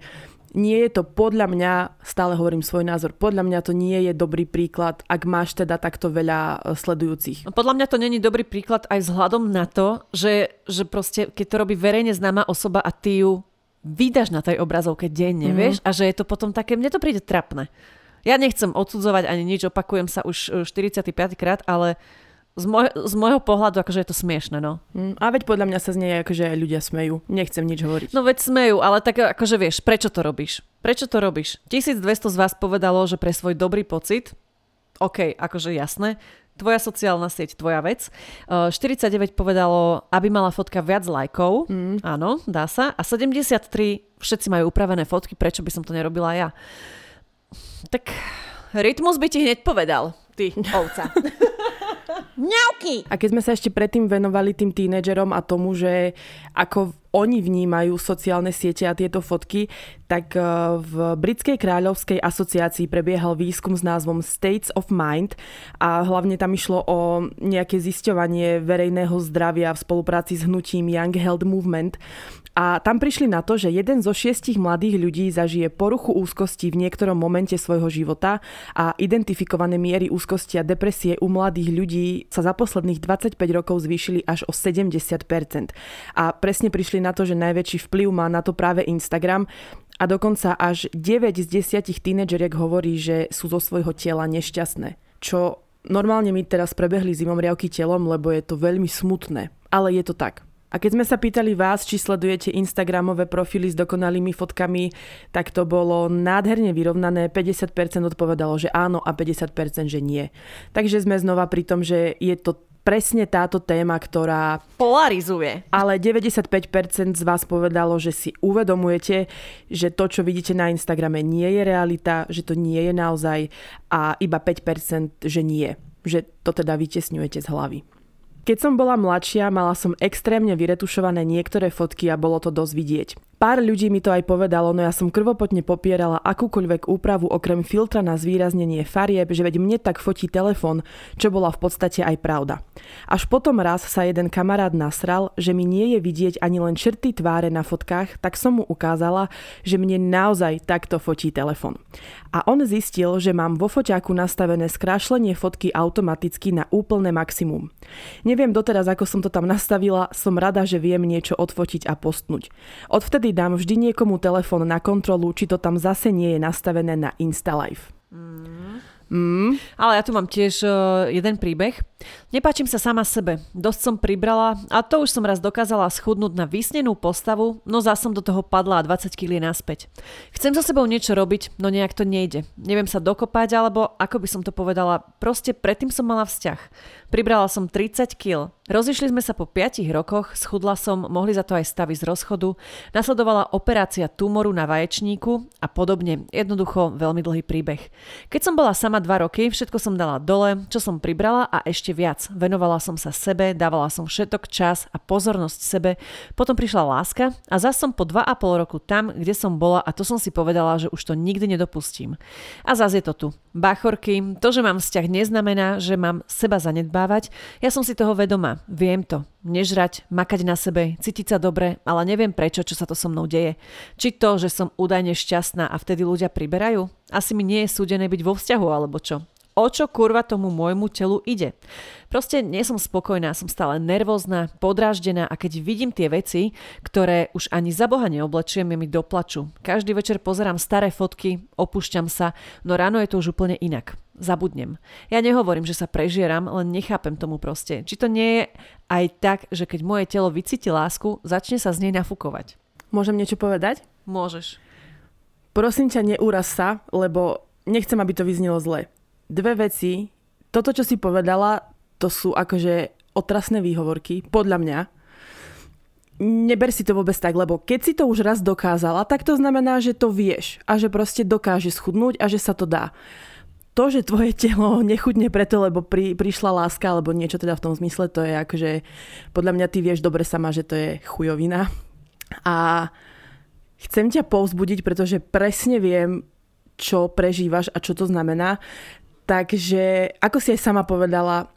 nie je to podľa mňa, stále hovorím svoj názor, podľa mňa to nie je dobrý príklad, ak máš teda takto veľa e, sledujúcich. No, podľa mňa to není dobrý príklad aj vzhľadom na to, že, že proste, keď to robí verejne známa osoba a ty ju vydaš na tej obrazovke denne, mm-hmm. vieš, a že je to potom také, mne to príde trapné. Ja nechcem odsudzovať ani nič, opakujem sa už 45 e, krát, ale z, môj, z môjho pohľadu akože je to smiešne, no. Mm, a veď podľa mňa sa z nej akože aj ľudia smejú. Nechcem nič hovoriť. No veď smejú, ale tak akože vieš, prečo to robíš? Prečo to robíš? 1200 z vás povedalo, že pre svoj dobrý pocit, OK, akože jasné, tvoja sociálna sieť, tvoja vec. 49 povedalo, aby mala fotka viac lajkov. Mm. Áno, dá sa. A 73 všetci majú upravené fotky, prečo by som to nerobila ja? Tak rytmus by ti hneď povedal, ty ovca. Mňauky! A keď sme sa ešte predtým venovali tým tínedžerom a tomu, že ako oni vnímajú sociálne siete a tieto fotky, tak eh, v Britskej kráľovskej asociácii prebiehal výskum s názvom States of Mind a hlavne tam išlo o nejaké zisťovanie verejného zdravia v spolupráci s hnutím Young Health Movement a tam prišli na to, že jeden zo šiestich mladých ľudí zažije poruchu úzkosti v niektorom momente svojho života a identifikované miery úzkosti a depresie u mladých ľudí sa za posledných 25 rokov zvýšili až o 70%. A presne prišli na to, že najväčší vplyv má na to práve Instagram a dokonca až 9 z 10 tínedžeriek hovorí, že sú zo svojho tela nešťastné. Čo normálne mi teraz prebehli zimom riavky telom, lebo je to veľmi smutné. Ale je to tak. A keď sme sa pýtali vás, či sledujete Instagramové profily s dokonalými fotkami, tak to bolo nádherne vyrovnané. 50% odpovedalo, že áno a 50% že nie. Takže sme znova pri tom, že je to presne táto téma, ktorá polarizuje. Ale 95% z vás povedalo, že si uvedomujete, že to, čo vidíte na Instagrame, nie je realita, že to nie je naozaj a iba 5% že nie. Že to teda vytesňujete z hlavy. Keď som bola mladšia, mala som extrémne vyretušované niektoré fotky a bolo to dosť vidieť. Pár ľudí mi to aj povedalo, no ja som krvopotne popierala akúkoľvek úpravu okrem filtra na zvýraznenie farieb, že veď mne tak fotí telefón, čo bola v podstate aj pravda. Až potom raz sa jeden kamarát nasral, že mi nie je vidieť ani len črty tváre na fotkách, tak som mu ukázala, že mne naozaj takto fotí telefón. A on zistil, že mám vo foťáku nastavené skrášlenie fotky automaticky na úplné maximum. Neviem doteraz, ako som to tam nastavila, som rada, že viem niečo odfotiť a postnúť. Odvtedy Vtedy dám vždy niekomu telefón na kontrolu, či to tam zase nie je nastavené na InstaLife. Mm. Mm. Ale ja tu mám tiež uh, jeden príbeh. Nepáčim sa sama sebe. Dosť som pribrala a to už som raz dokázala schudnúť na vysnenú postavu, no zás som do toho padla a 20 kg naspäť. Chcem so sebou niečo robiť, no nejak to nejde. Neviem sa dokopať, alebo ako by som to povedala, proste predtým som mala vzťah. Pribrala som 30 kg. Rozišli sme sa po 5 rokoch, schudla som, mohli za to aj stavy z rozchodu, nasledovala operácia tumoru na vaječníku a podobne. Jednoducho veľmi dlhý príbeh. Keď som bola sama 2 roky, všetko som dala dole, čo som pribrala a ešte viac. Venovala som sa sebe, dávala som všetok čas a pozornosť sebe. Potom prišla láska a zas som po 2,5 roku tam, kde som bola a to som si povedala, že už to nikdy nedopustím. A zas je to tu. Bachorky, to, že mám vzťah neznamená, že mám seba zanedbávať. Ja som si toho viem to. Nežrať, makať na sebe, cítiť sa dobre, ale neviem prečo, čo sa to so mnou deje. Či to, že som údajne šťastná a vtedy ľudia priberajú? Asi mi nie je súdené byť vo vzťahu, alebo čo? o čo kurva tomu môjmu telu ide. Proste nie som spokojná, som stále nervózna, podráždená a keď vidím tie veci, ktoré už ani za Boha neoblečujem, mi doplaču. Každý večer pozerám staré fotky, opúšťam sa, no ráno je to už úplne inak zabudnem. Ja nehovorím, že sa prežieram, len nechápem tomu proste. Či to nie je aj tak, že keď moje telo vycíti lásku, začne sa z nej nafukovať. Môžem niečo povedať? Môžeš. Prosím ťa, neúraz sa, lebo nechcem, aby to vyznelo zle. Dve veci. Toto, čo si povedala, to sú akože otrasné výhovorky, podľa mňa. neber si to vôbec tak, lebo keď si to už raz dokázala, tak to znamená, že to vieš a že proste dokáže schudnúť a že sa to dá. To, že tvoje telo nechudne preto, lebo pri, prišla láska alebo niečo teda v tom zmysle, to je akože, podľa mňa ty vieš dobre sama, že to je chujovina. A chcem ťa povzbudiť, pretože presne viem, čo prežívaš a čo to znamená. Takže, ako si aj sama povedala,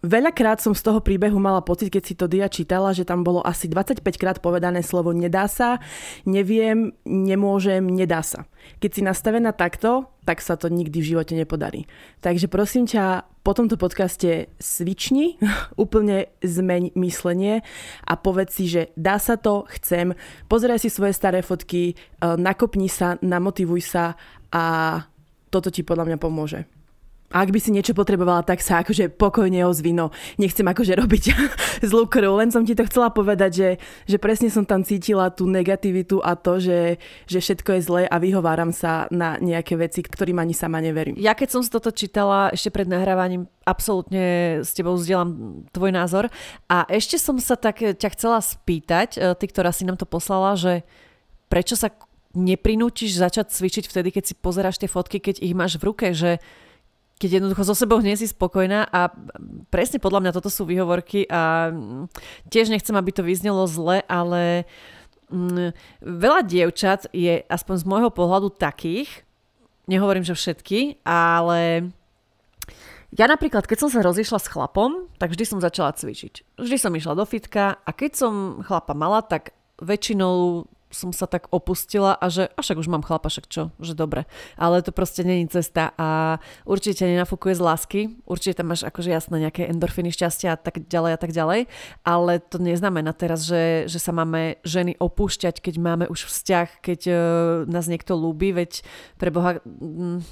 Veľakrát som z toho príbehu mala pocit, keď si to Dia čítala, že tam bolo asi 25 krát povedané slovo nedá sa, neviem, nemôžem, nedá sa. Keď si nastavená takto, tak sa to nikdy v živote nepodarí. Takže prosím ťa, po tomto podcaste svični, úplne zmeň myslenie a povedz si, že dá sa to, chcem, pozeraj si svoje staré fotky, eh, nakopni sa, namotivuj sa a toto ti podľa mňa pomôže. Ak by si niečo potrebovala, tak sa akože pokojne ozvi, no nechcem akože robiť zlú krv, len som ti to chcela povedať, že, že presne som tam cítila tú negativitu a to, že, že všetko je zlé a vyhováram sa na nejaké veci, ktorým ani sama neverím. Ja keď som si toto čítala ešte pred nahrávaním, absolútne s tebou vzdielam tvoj názor a ešte som sa tak ťa chcela spýtať, e, ty, ktorá si nám to poslala, že prečo sa neprinútiš začať cvičiť vtedy, keď si pozeráš tie fotky, keď ich máš v ruke, že keď jednoducho so sebou nie si spokojná a presne podľa mňa toto sú výhovorky a tiež nechcem, aby to vyznelo zle, ale mm, veľa dievčat je aspoň z môjho pohľadu takých, nehovorím, že všetky, ale ja napríklad, keď som sa rozišla s chlapom, tak vždy som začala cvičiť. Vždy som išla do fitka a keď som chlapa mala, tak väčšinou som sa tak opustila a že a však už mám chlapa, však čo, že dobre. Ale to proste není cesta a určite nenafúkuje z lásky, určite tam máš akože jasné nejaké endorfiny šťastia a tak ďalej a tak ďalej, ale to neznamená teraz, že, že sa máme ženy opúšťať, keď máme už vzťah, keď uh, nás niekto lúbi, veď pre Boha... Mm,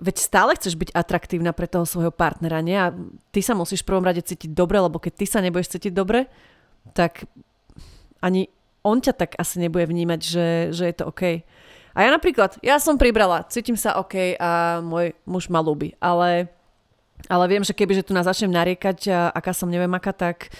veď stále chceš byť atraktívna pre toho svojho partnera, nie? A ty sa musíš v prvom rade cítiť dobre, lebo keď ty sa nebudeš cítiť dobre, tak ani on ťa tak asi nebude vnímať, že, že je to OK. A ja napríklad, ja som pribrala, cítim sa OK a môj muž ma ľúbi, ale, ale viem, že keby že tu nás začnem nariekať, a aká som neviem aká, tak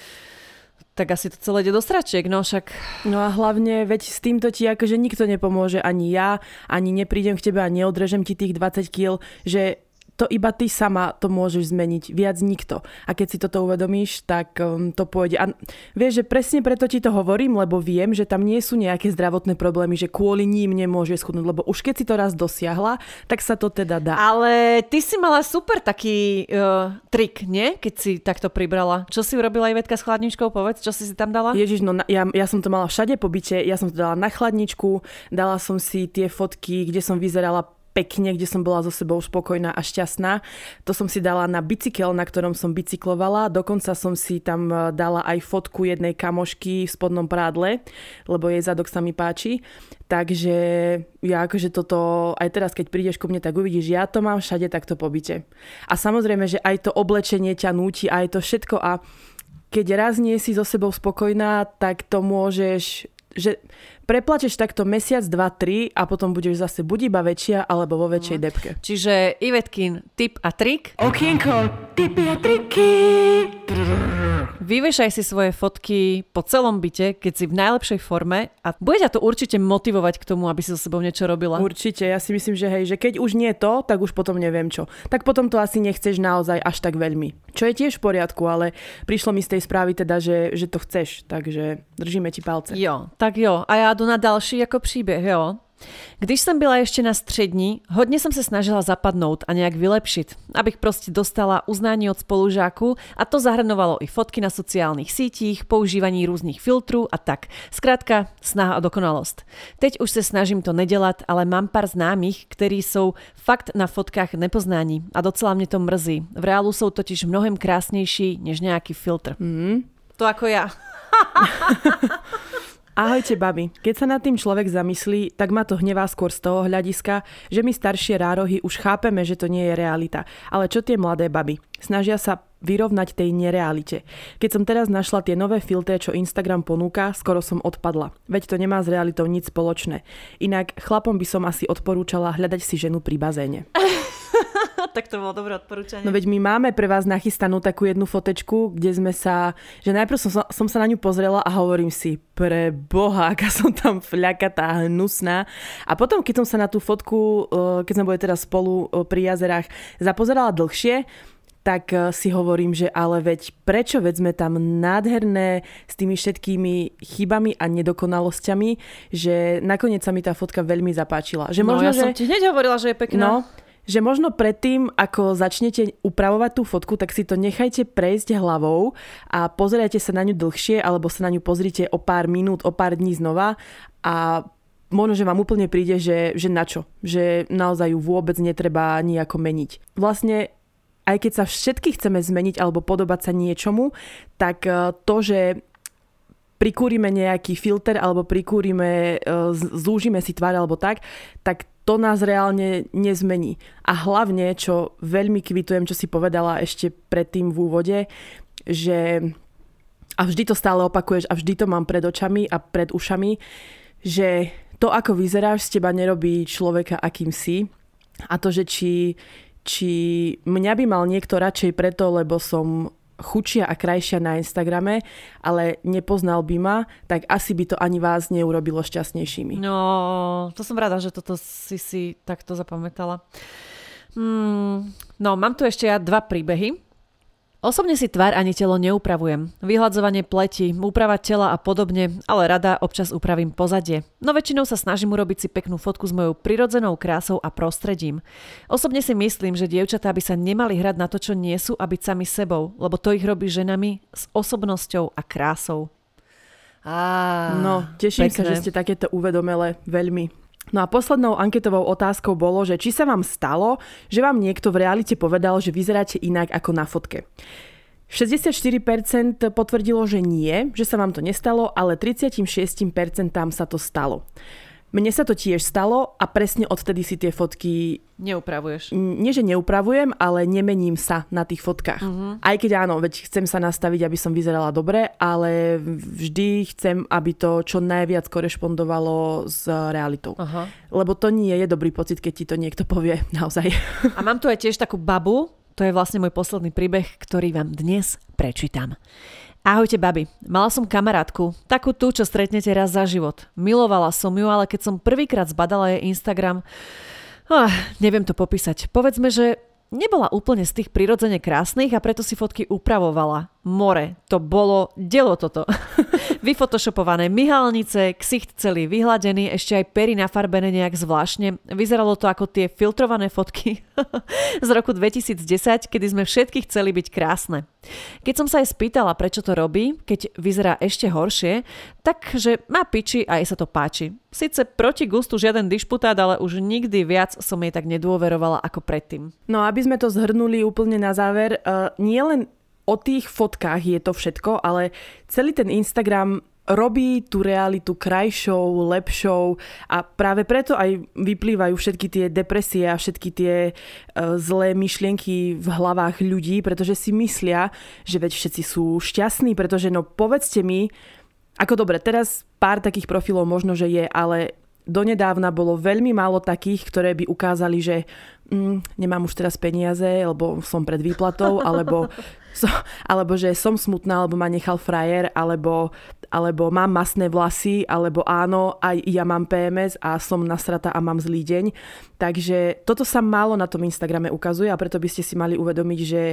tak asi to celé ide do stračiek, no však... No a hlavne, veď s týmto ti akože nikto nepomôže, ani ja, ani neprídem k tebe a neodrežem ti tých 20 kg, že to iba ty sama to môžeš zmeniť, viac nikto. A keď si toto uvedomíš, tak um, to pôjde. A vieš, že presne preto ti to hovorím, lebo viem, že tam nie sú nejaké zdravotné problémy, že kvôli ním nemôže schudnúť, lebo už keď si to raz dosiahla, tak sa to teda dá. Ale ty si mala super taký uh, trik, nie? Keď si takto pribrala. Čo si urobila Ivetka s chladničkou? Povedz, čo si si tam dala? Ježiš, no ja, ja som to mala všade po byte, ja som to dala na chladničku, dala som si tie fotky, kde som vyzerala pekne, kde som bola so sebou spokojná a šťastná. To som si dala na bicykel, na ktorom som bicyklovala. Dokonca som si tam e, dala aj fotku jednej kamošky v spodnom prádle, lebo jej zadok sa mi páči. Takže ja akože toto, aj teraz keď prídeš ku mne, tak uvidíš, ja to mám všade takto po byte. A samozrejme, že aj to oblečenie ťa núti, aj to všetko a keď raz nie si so sebou spokojná, tak to môžeš že preplačeš takto mesiac, dva, tri a potom budeš zase buď iba väčšia alebo vo väčšej no. depke. Čiže Ivetkin tip a trik. Okienko, tipy a triky. Vyvešaj si svoje fotky po celom byte, keď si v najlepšej forme a bude ťa to určite motivovať k tomu, aby si so sebou niečo robila. Určite, ja si myslím, že hej, že keď už nie to, tak už potom neviem čo. Tak potom to asi nechceš naozaj až tak veľmi. Čo je tiež v poriadku, ale prišlo mi z tej správy teda, že, že to chceš, takže držíme ti palce. Jo, tak jo. A já jdu na další jako příběh, jo. Když jsem byla ještě na střední, hodně jsem se snažila zapadnout a nějak vylepšit, abych prostě dostala uznání od spolužáků a to zahrnovalo i fotky na sociálních sítích, používání různých filtrů a tak. Zkrátka, snaha o dokonalost. Teď už se snažím to nedělat, ale mám pár známých, kteří jsou fakt na fotkách nepoznání a docela mě to mrzí. V reálu jsou totiž mnohem krásnější než nějaký filtr. Mm. To jako já. Ahojte, babi. Keď sa nad tým človek zamyslí, tak ma to hnevá skôr z toho hľadiska, že my staršie rárohy už chápeme, že to nie je realita. Ale čo tie mladé baby? Snažia sa vyrovnať tej nerealite. Keď som teraz našla tie nové filtre, čo Instagram ponúka, skoro som odpadla. Veď to nemá s realitou nič spoločné. Inak chlapom by som asi odporúčala hľadať si ženu pri bazéne. tak to bolo dobré odporúčanie. No veď my máme pre vás nachystanú takú jednu fotečku, kde sme sa, že najprv som, som sa na ňu pozrela a hovorím si, pre boha, aká som tam fľakatá, hnusná. A potom, keď som sa na tú fotku, eh, keď sme boli teraz spolu eh, pri jazerách, zapozerala dlhšie, tak eh, si hovorím, že ale veď prečo, veď sme tam nádherné s tými všetkými chybami a nedokonalosťami, že nakoniec sa mi tá fotka veľmi zapáčila. Že no, možno, ja že... som ti hneď hovorila, že je pekná. No, že možno predtým, ako začnete upravovať tú fotku, tak si to nechajte prejsť hlavou a pozerajte sa na ňu dlhšie, alebo sa na ňu pozrite o pár minút, o pár dní znova a možno, že vám úplne príde, že, že na čo. Že naozaj ju vôbec netreba nejako meniť. Vlastne aj keď sa všetky chceme zmeniť alebo podobať sa niečomu, tak e, to, že prikúrime nejaký filter alebo prikúrime, e, zúžime si tvár alebo tak, tak to nás reálne nezmení. A hlavne, čo veľmi kvitujem, čo si povedala ešte predtým v úvode, že a vždy to stále opakuješ a vždy to mám pred očami a pred ušami, že to, ako vyzeráš, z teba nerobí človeka, akým si. A to, že či či mňa by mal niekto radšej preto, lebo som chučia a krajšia na Instagrame, ale nepoznal by ma, tak asi by to ani vás neurobilo šťastnejšími. No, to som rada, že toto si si takto zapamätala. Hmm, no, mám tu ešte ja dva príbehy. Osobne si tvár ani telo neupravujem. Vyhľadzovanie pleti, úprava tela a podobne, ale rada občas upravím pozadie. No väčšinou sa snažím urobiť si peknú fotku s mojou prirodzenou krásou a prostredím. Osobne si myslím, že dievčatá by sa nemali hrať na to, čo nie sú a byť sami sebou, lebo to ich robí ženami s osobnosťou a krásou. Á, no, teším pekné. sa, že ste takéto uvedomele veľmi. No a poslednou anketovou otázkou bolo, že či sa vám stalo, že vám niekto v realite povedal, že vyzeráte inak ako na fotke. 64% potvrdilo, že nie, že sa vám to nestalo, ale 36% sa to stalo. Mne sa to tiež stalo a presne odtedy si tie fotky... Neupravuješ. Nie, že neupravujem, ale nemením sa na tých fotkách. Uh-huh. Aj keď áno, veď chcem sa nastaviť, aby som vyzerala dobre, ale vždy chcem, aby to čo najviac korešpondovalo s realitou. Uh-huh. Lebo to nie je dobrý pocit, keď ti to niekto povie naozaj. A mám tu aj tiež takú babu, to je vlastne môj posledný príbeh, ktorý vám dnes prečítam. Ahojte, babi. Mala som kamarátku, takú tú, čo stretnete raz za život. Milovala som ju, ale keď som prvýkrát zbadala jej Instagram, oh, neviem to popísať. Povedzme, že nebola úplne z tých prirodzene krásnych a preto si fotky upravovala. More, to bolo delo toto. Vyfotoshopované myhalnice, ksicht celý vyhladený, ešte aj pery nafarbené nejak zvláštne. Vyzeralo to ako tie filtrované fotky z roku 2010, kedy sme všetky chceli byť krásne. Keď som sa jej spýtala, prečo to robí, keď vyzerá ešte horšie, takže má piči a jej sa to páči. Sice proti gustu žiaden dišputát, ale už nikdy viac som jej tak nedôverovala ako predtým. No aby sme to zhrnuli úplne na záver, uh, nie len o tých fotkách je to všetko, ale celý ten Instagram robí tú realitu krajšou, lepšou a práve preto aj vyplývajú všetky tie depresie a všetky tie uh, zlé myšlienky v hlavách ľudí, pretože si myslia, že veď všetci sú šťastní, pretože no povedzte mi, ako dobre, teraz pár takých profilov možno, že je, ale donedávna bolo veľmi málo takých, ktoré by ukázali, že mm, nemám už teraz peniaze, lebo som pred výplatou, alebo so, alebo že som smutná, alebo ma nechal frajer, alebo, alebo mám masné vlasy, alebo áno, aj ja mám PMS a som nasrata a mám zlý deň. Takže toto sa málo na tom Instagrame ukazuje a preto by ste si mali uvedomiť, že,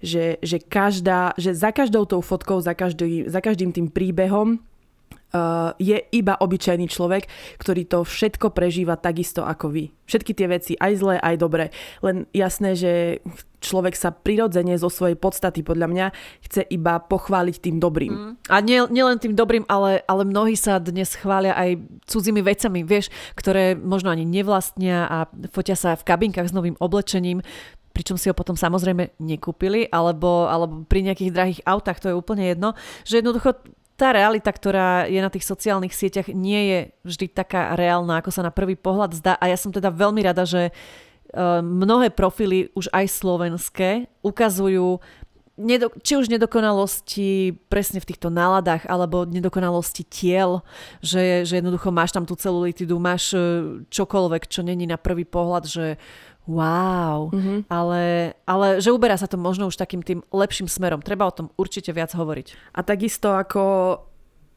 že, že, každá, že za každou tou fotkou, za, každý, za každým tým príbehom je iba obyčajný človek, ktorý to všetko prežíva takisto ako vy. Všetky tie veci, aj zlé, aj dobré. Len jasné, že človek sa prirodzene zo svojej podstaty podľa mňa chce iba pochváliť tým dobrým. Mm. A nie, nielen tým dobrým, ale, ale mnohí sa dnes chvália aj cudzími vecami, vieš, ktoré možno ani nevlastnia a fotia sa v kabinkách s novým oblečením pričom si ho potom samozrejme nekúpili, alebo, alebo pri nejakých drahých autách, to je úplne jedno, že jednoducho tá realita, ktorá je na tých sociálnych sieťach, nie je vždy taká reálna, ako sa na prvý pohľad zdá. A ja som teda veľmi rada, že e, mnohé profily, už aj slovenské, ukazujú nedo, či už nedokonalosti presne v týchto náladách, alebo nedokonalosti tiel, že, že jednoducho máš tam tú celulitidu, máš e, čokoľvek, čo není na prvý pohľad, že wow, mm-hmm. ale, ale že uberá sa to možno už takým tým lepším smerom. Treba o tom určite viac hovoriť. A takisto ako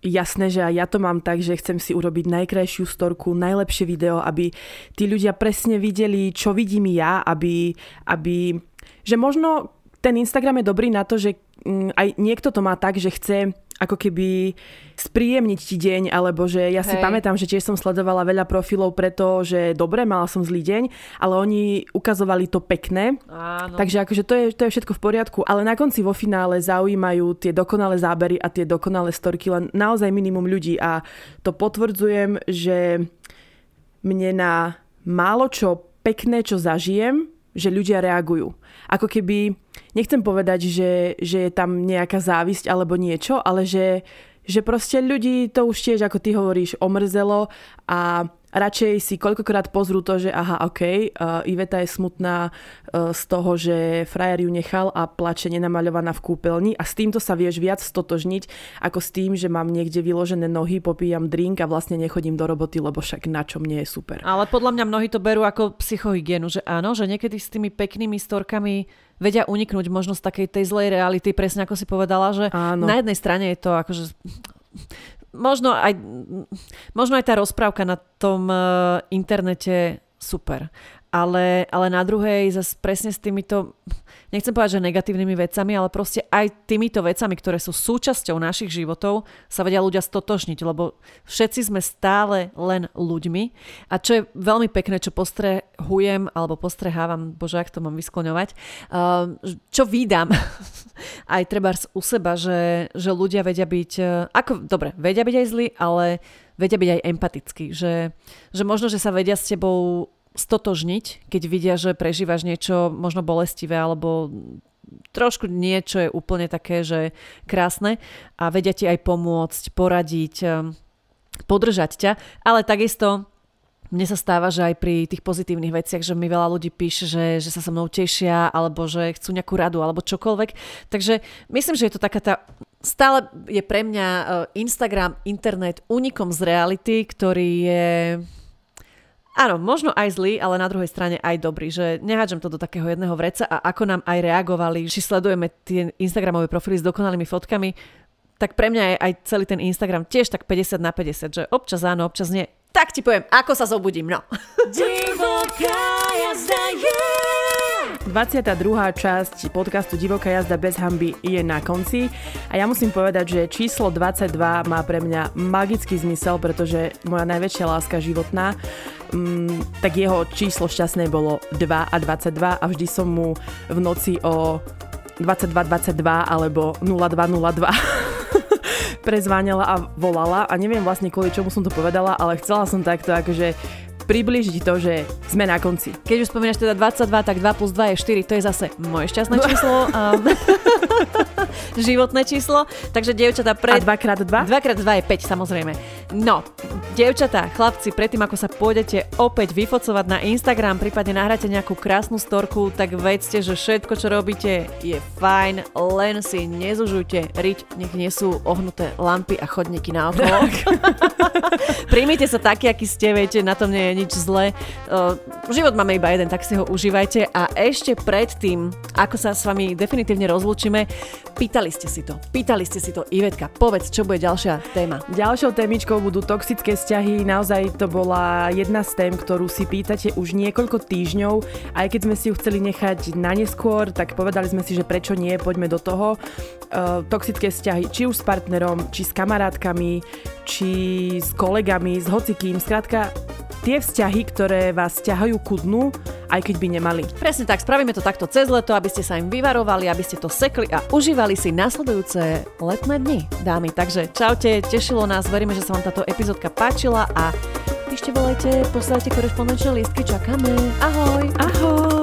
jasné, že aj ja to mám tak, že chcem si urobiť najkrajšiu storku, najlepšie video, aby tí ľudia presne videli, čo vidím ja, aby, aby že možno ten Instagram je dobrý na to, že mm, aj niekto to má tak, že chce ako keby spríjemniť ti deň, alebo že ja si Hej. pamätám, že tiež som sledovala veľa profilov preto, že dobre, mala som zlý deň, ale oni ukazovali to pekné. Áno. Takže akože to je, to je všetko v poriadku, ale na konci vo finále zaujímajú tie dokonalé zábery a tie dokonalé storky len naozaj minimum ľudí a to potvrdzujem, že mne na málo čo pekné, čo zažijem, že ľudia reagujú. Ako keby, nechcem povedať, že, že je tam nejaká závisť alebo niečo, ale že, že proste ľudí to už tiež, ako ty hovoríš, omrzelo a radšej si koľkokrát pozrú to, že aha, ok, uh, Iveta je smutná uh, z toho, že frajer ju nechal a plače nenamaľovaná v kúpeľni a s týmto sa vieš viac stotožniť, ako s tým, že mám niekde vyložené nohy, popíjam drink a vlastne nechodím do roboty, lebo však na čo mne je super. Ale podľa mňa mnohí to berú ako psychohygienu, že áno, že niekedy s tými peknými storkami vedia uniknúť možno z takej tej zlej reality, presne ako si povedala, že áno. na jednej strane je to akože možno aj, možno aj tá rozprávka na tom uh, internete super. Ale, ale na druhej zase presne s týmito nechcem povedať, že negatívnymi vecami, ale proste aj týmito vecami, ktoré sú súčasťou našich životov, sa vedia ľudia stotožniť, lebo všetci sme stále len ľuďmi. A čo je veľmi pekné, čo postrehujem, alebo postrehávam, bože, ak to mám vyskloňovať, uh, čo vydám aj treba u seba, že, že ľudia vedia byť, uh, ako, dobre, vedia byť aj zlí, ale vedia byť aj empatickí, že, že možno, že sa vedia s tebou stotožniť, keď vidia, že prežívaš niečo možno bolestivé alebo trošku niečo je úplne také, že krásne a vedia ti aj pomôcť, poradiť, ehm, podržať ťa, ale takisto mne sa stáva, že aj pri tých pozitívnych veciach, že mi veľa ľudí píše, že, že sa so mnou tešia, alebo že chcú nejakú radu, alebo čokoľvek. Takže myslím, že je to taká tá... Stále je pre mňa ehm, Instagram, internet únikom z reality, ktorý je Áno, možno aj zlý, ale na druhej strane aj dobrý, že nehádžem to do takého jedného vreca a ako nám aj reagovali, či sledujeme tie Instagramové profily s dokonalými fotkami, tak pre mňa je aj celý ten Instagram tiež tak 50 na 50, že občas áno, občas nie. Tak ti poviem, ako sa zobudím, no. 22. časť podcastu Divoká jazda bez hamby je na konci a ja musím povedať, že číslo 22 má pre mňa magický zmysel, pretože moja najväčšia láska životná mm, tak jeho číslo šťastné bolo 2 a 22 a vždy som mu v noci o 22-22 alebo 0202 prezváňala a volala a neviem vlastne kvôli čomu som to povedala, ale chcela som takto akože priblížiť to, že sme na konci. Keď už spomínaš teda 22, tak 2 plus 2 je 4, to je zase moje šťastné číslo. Um, životné číslo. Takže dievčatá pred... A 2x2? 2x2 je 5 samozrejme. No, dievčatá, chlapci, predtým ako sa pôjdete opäť vyfocovať na Instagram, prípadne nahráte nejakú krásnu storku, tak vedzte, že všetko, čo robíte, je fajn, len si nezužujte riť, nech nie sú ohnuté lampy a chodníky na okolo. Príjmite sa taký, aký ste, viete, na tom nie je nič zlé. Uh, život máme iba jeden, tak si ho užívajte a ešte predtým, ako sa s vami definitívne rozlúčime, pýtali ste si to, pýtali ste si to, Ivetka, povedz, čo bude ďalšia téma. Ďalšou témičkou budú toxické vzťahy, naozaj to bola jedna z tém, ktorú si pýtate už niekoľko týždňov, aj keď sme si ju chceli nechať na neskôr, tak povedali sme si, že prečo nie, poďme do toho. Uh, toxické vzťahy, či už s partnerom, či s kamarátkami, či s kolegami, s hocikým, skrátka tie vzťahy, ktoré vás ťahajú ku dnu, aj keď by nemali. Presne tak, spravíme to takto cez leto, aby ste sa im vyvarovali, aby ste to sekli a užívali si nasledujúce letné dni, dámy. Takže čaute, tešilo nás, veríme, že sa vám táto epizódka páčila a píšte, volajte, posielajte korešpondenčné lístky, čakáme. Ahoj! Ahoj!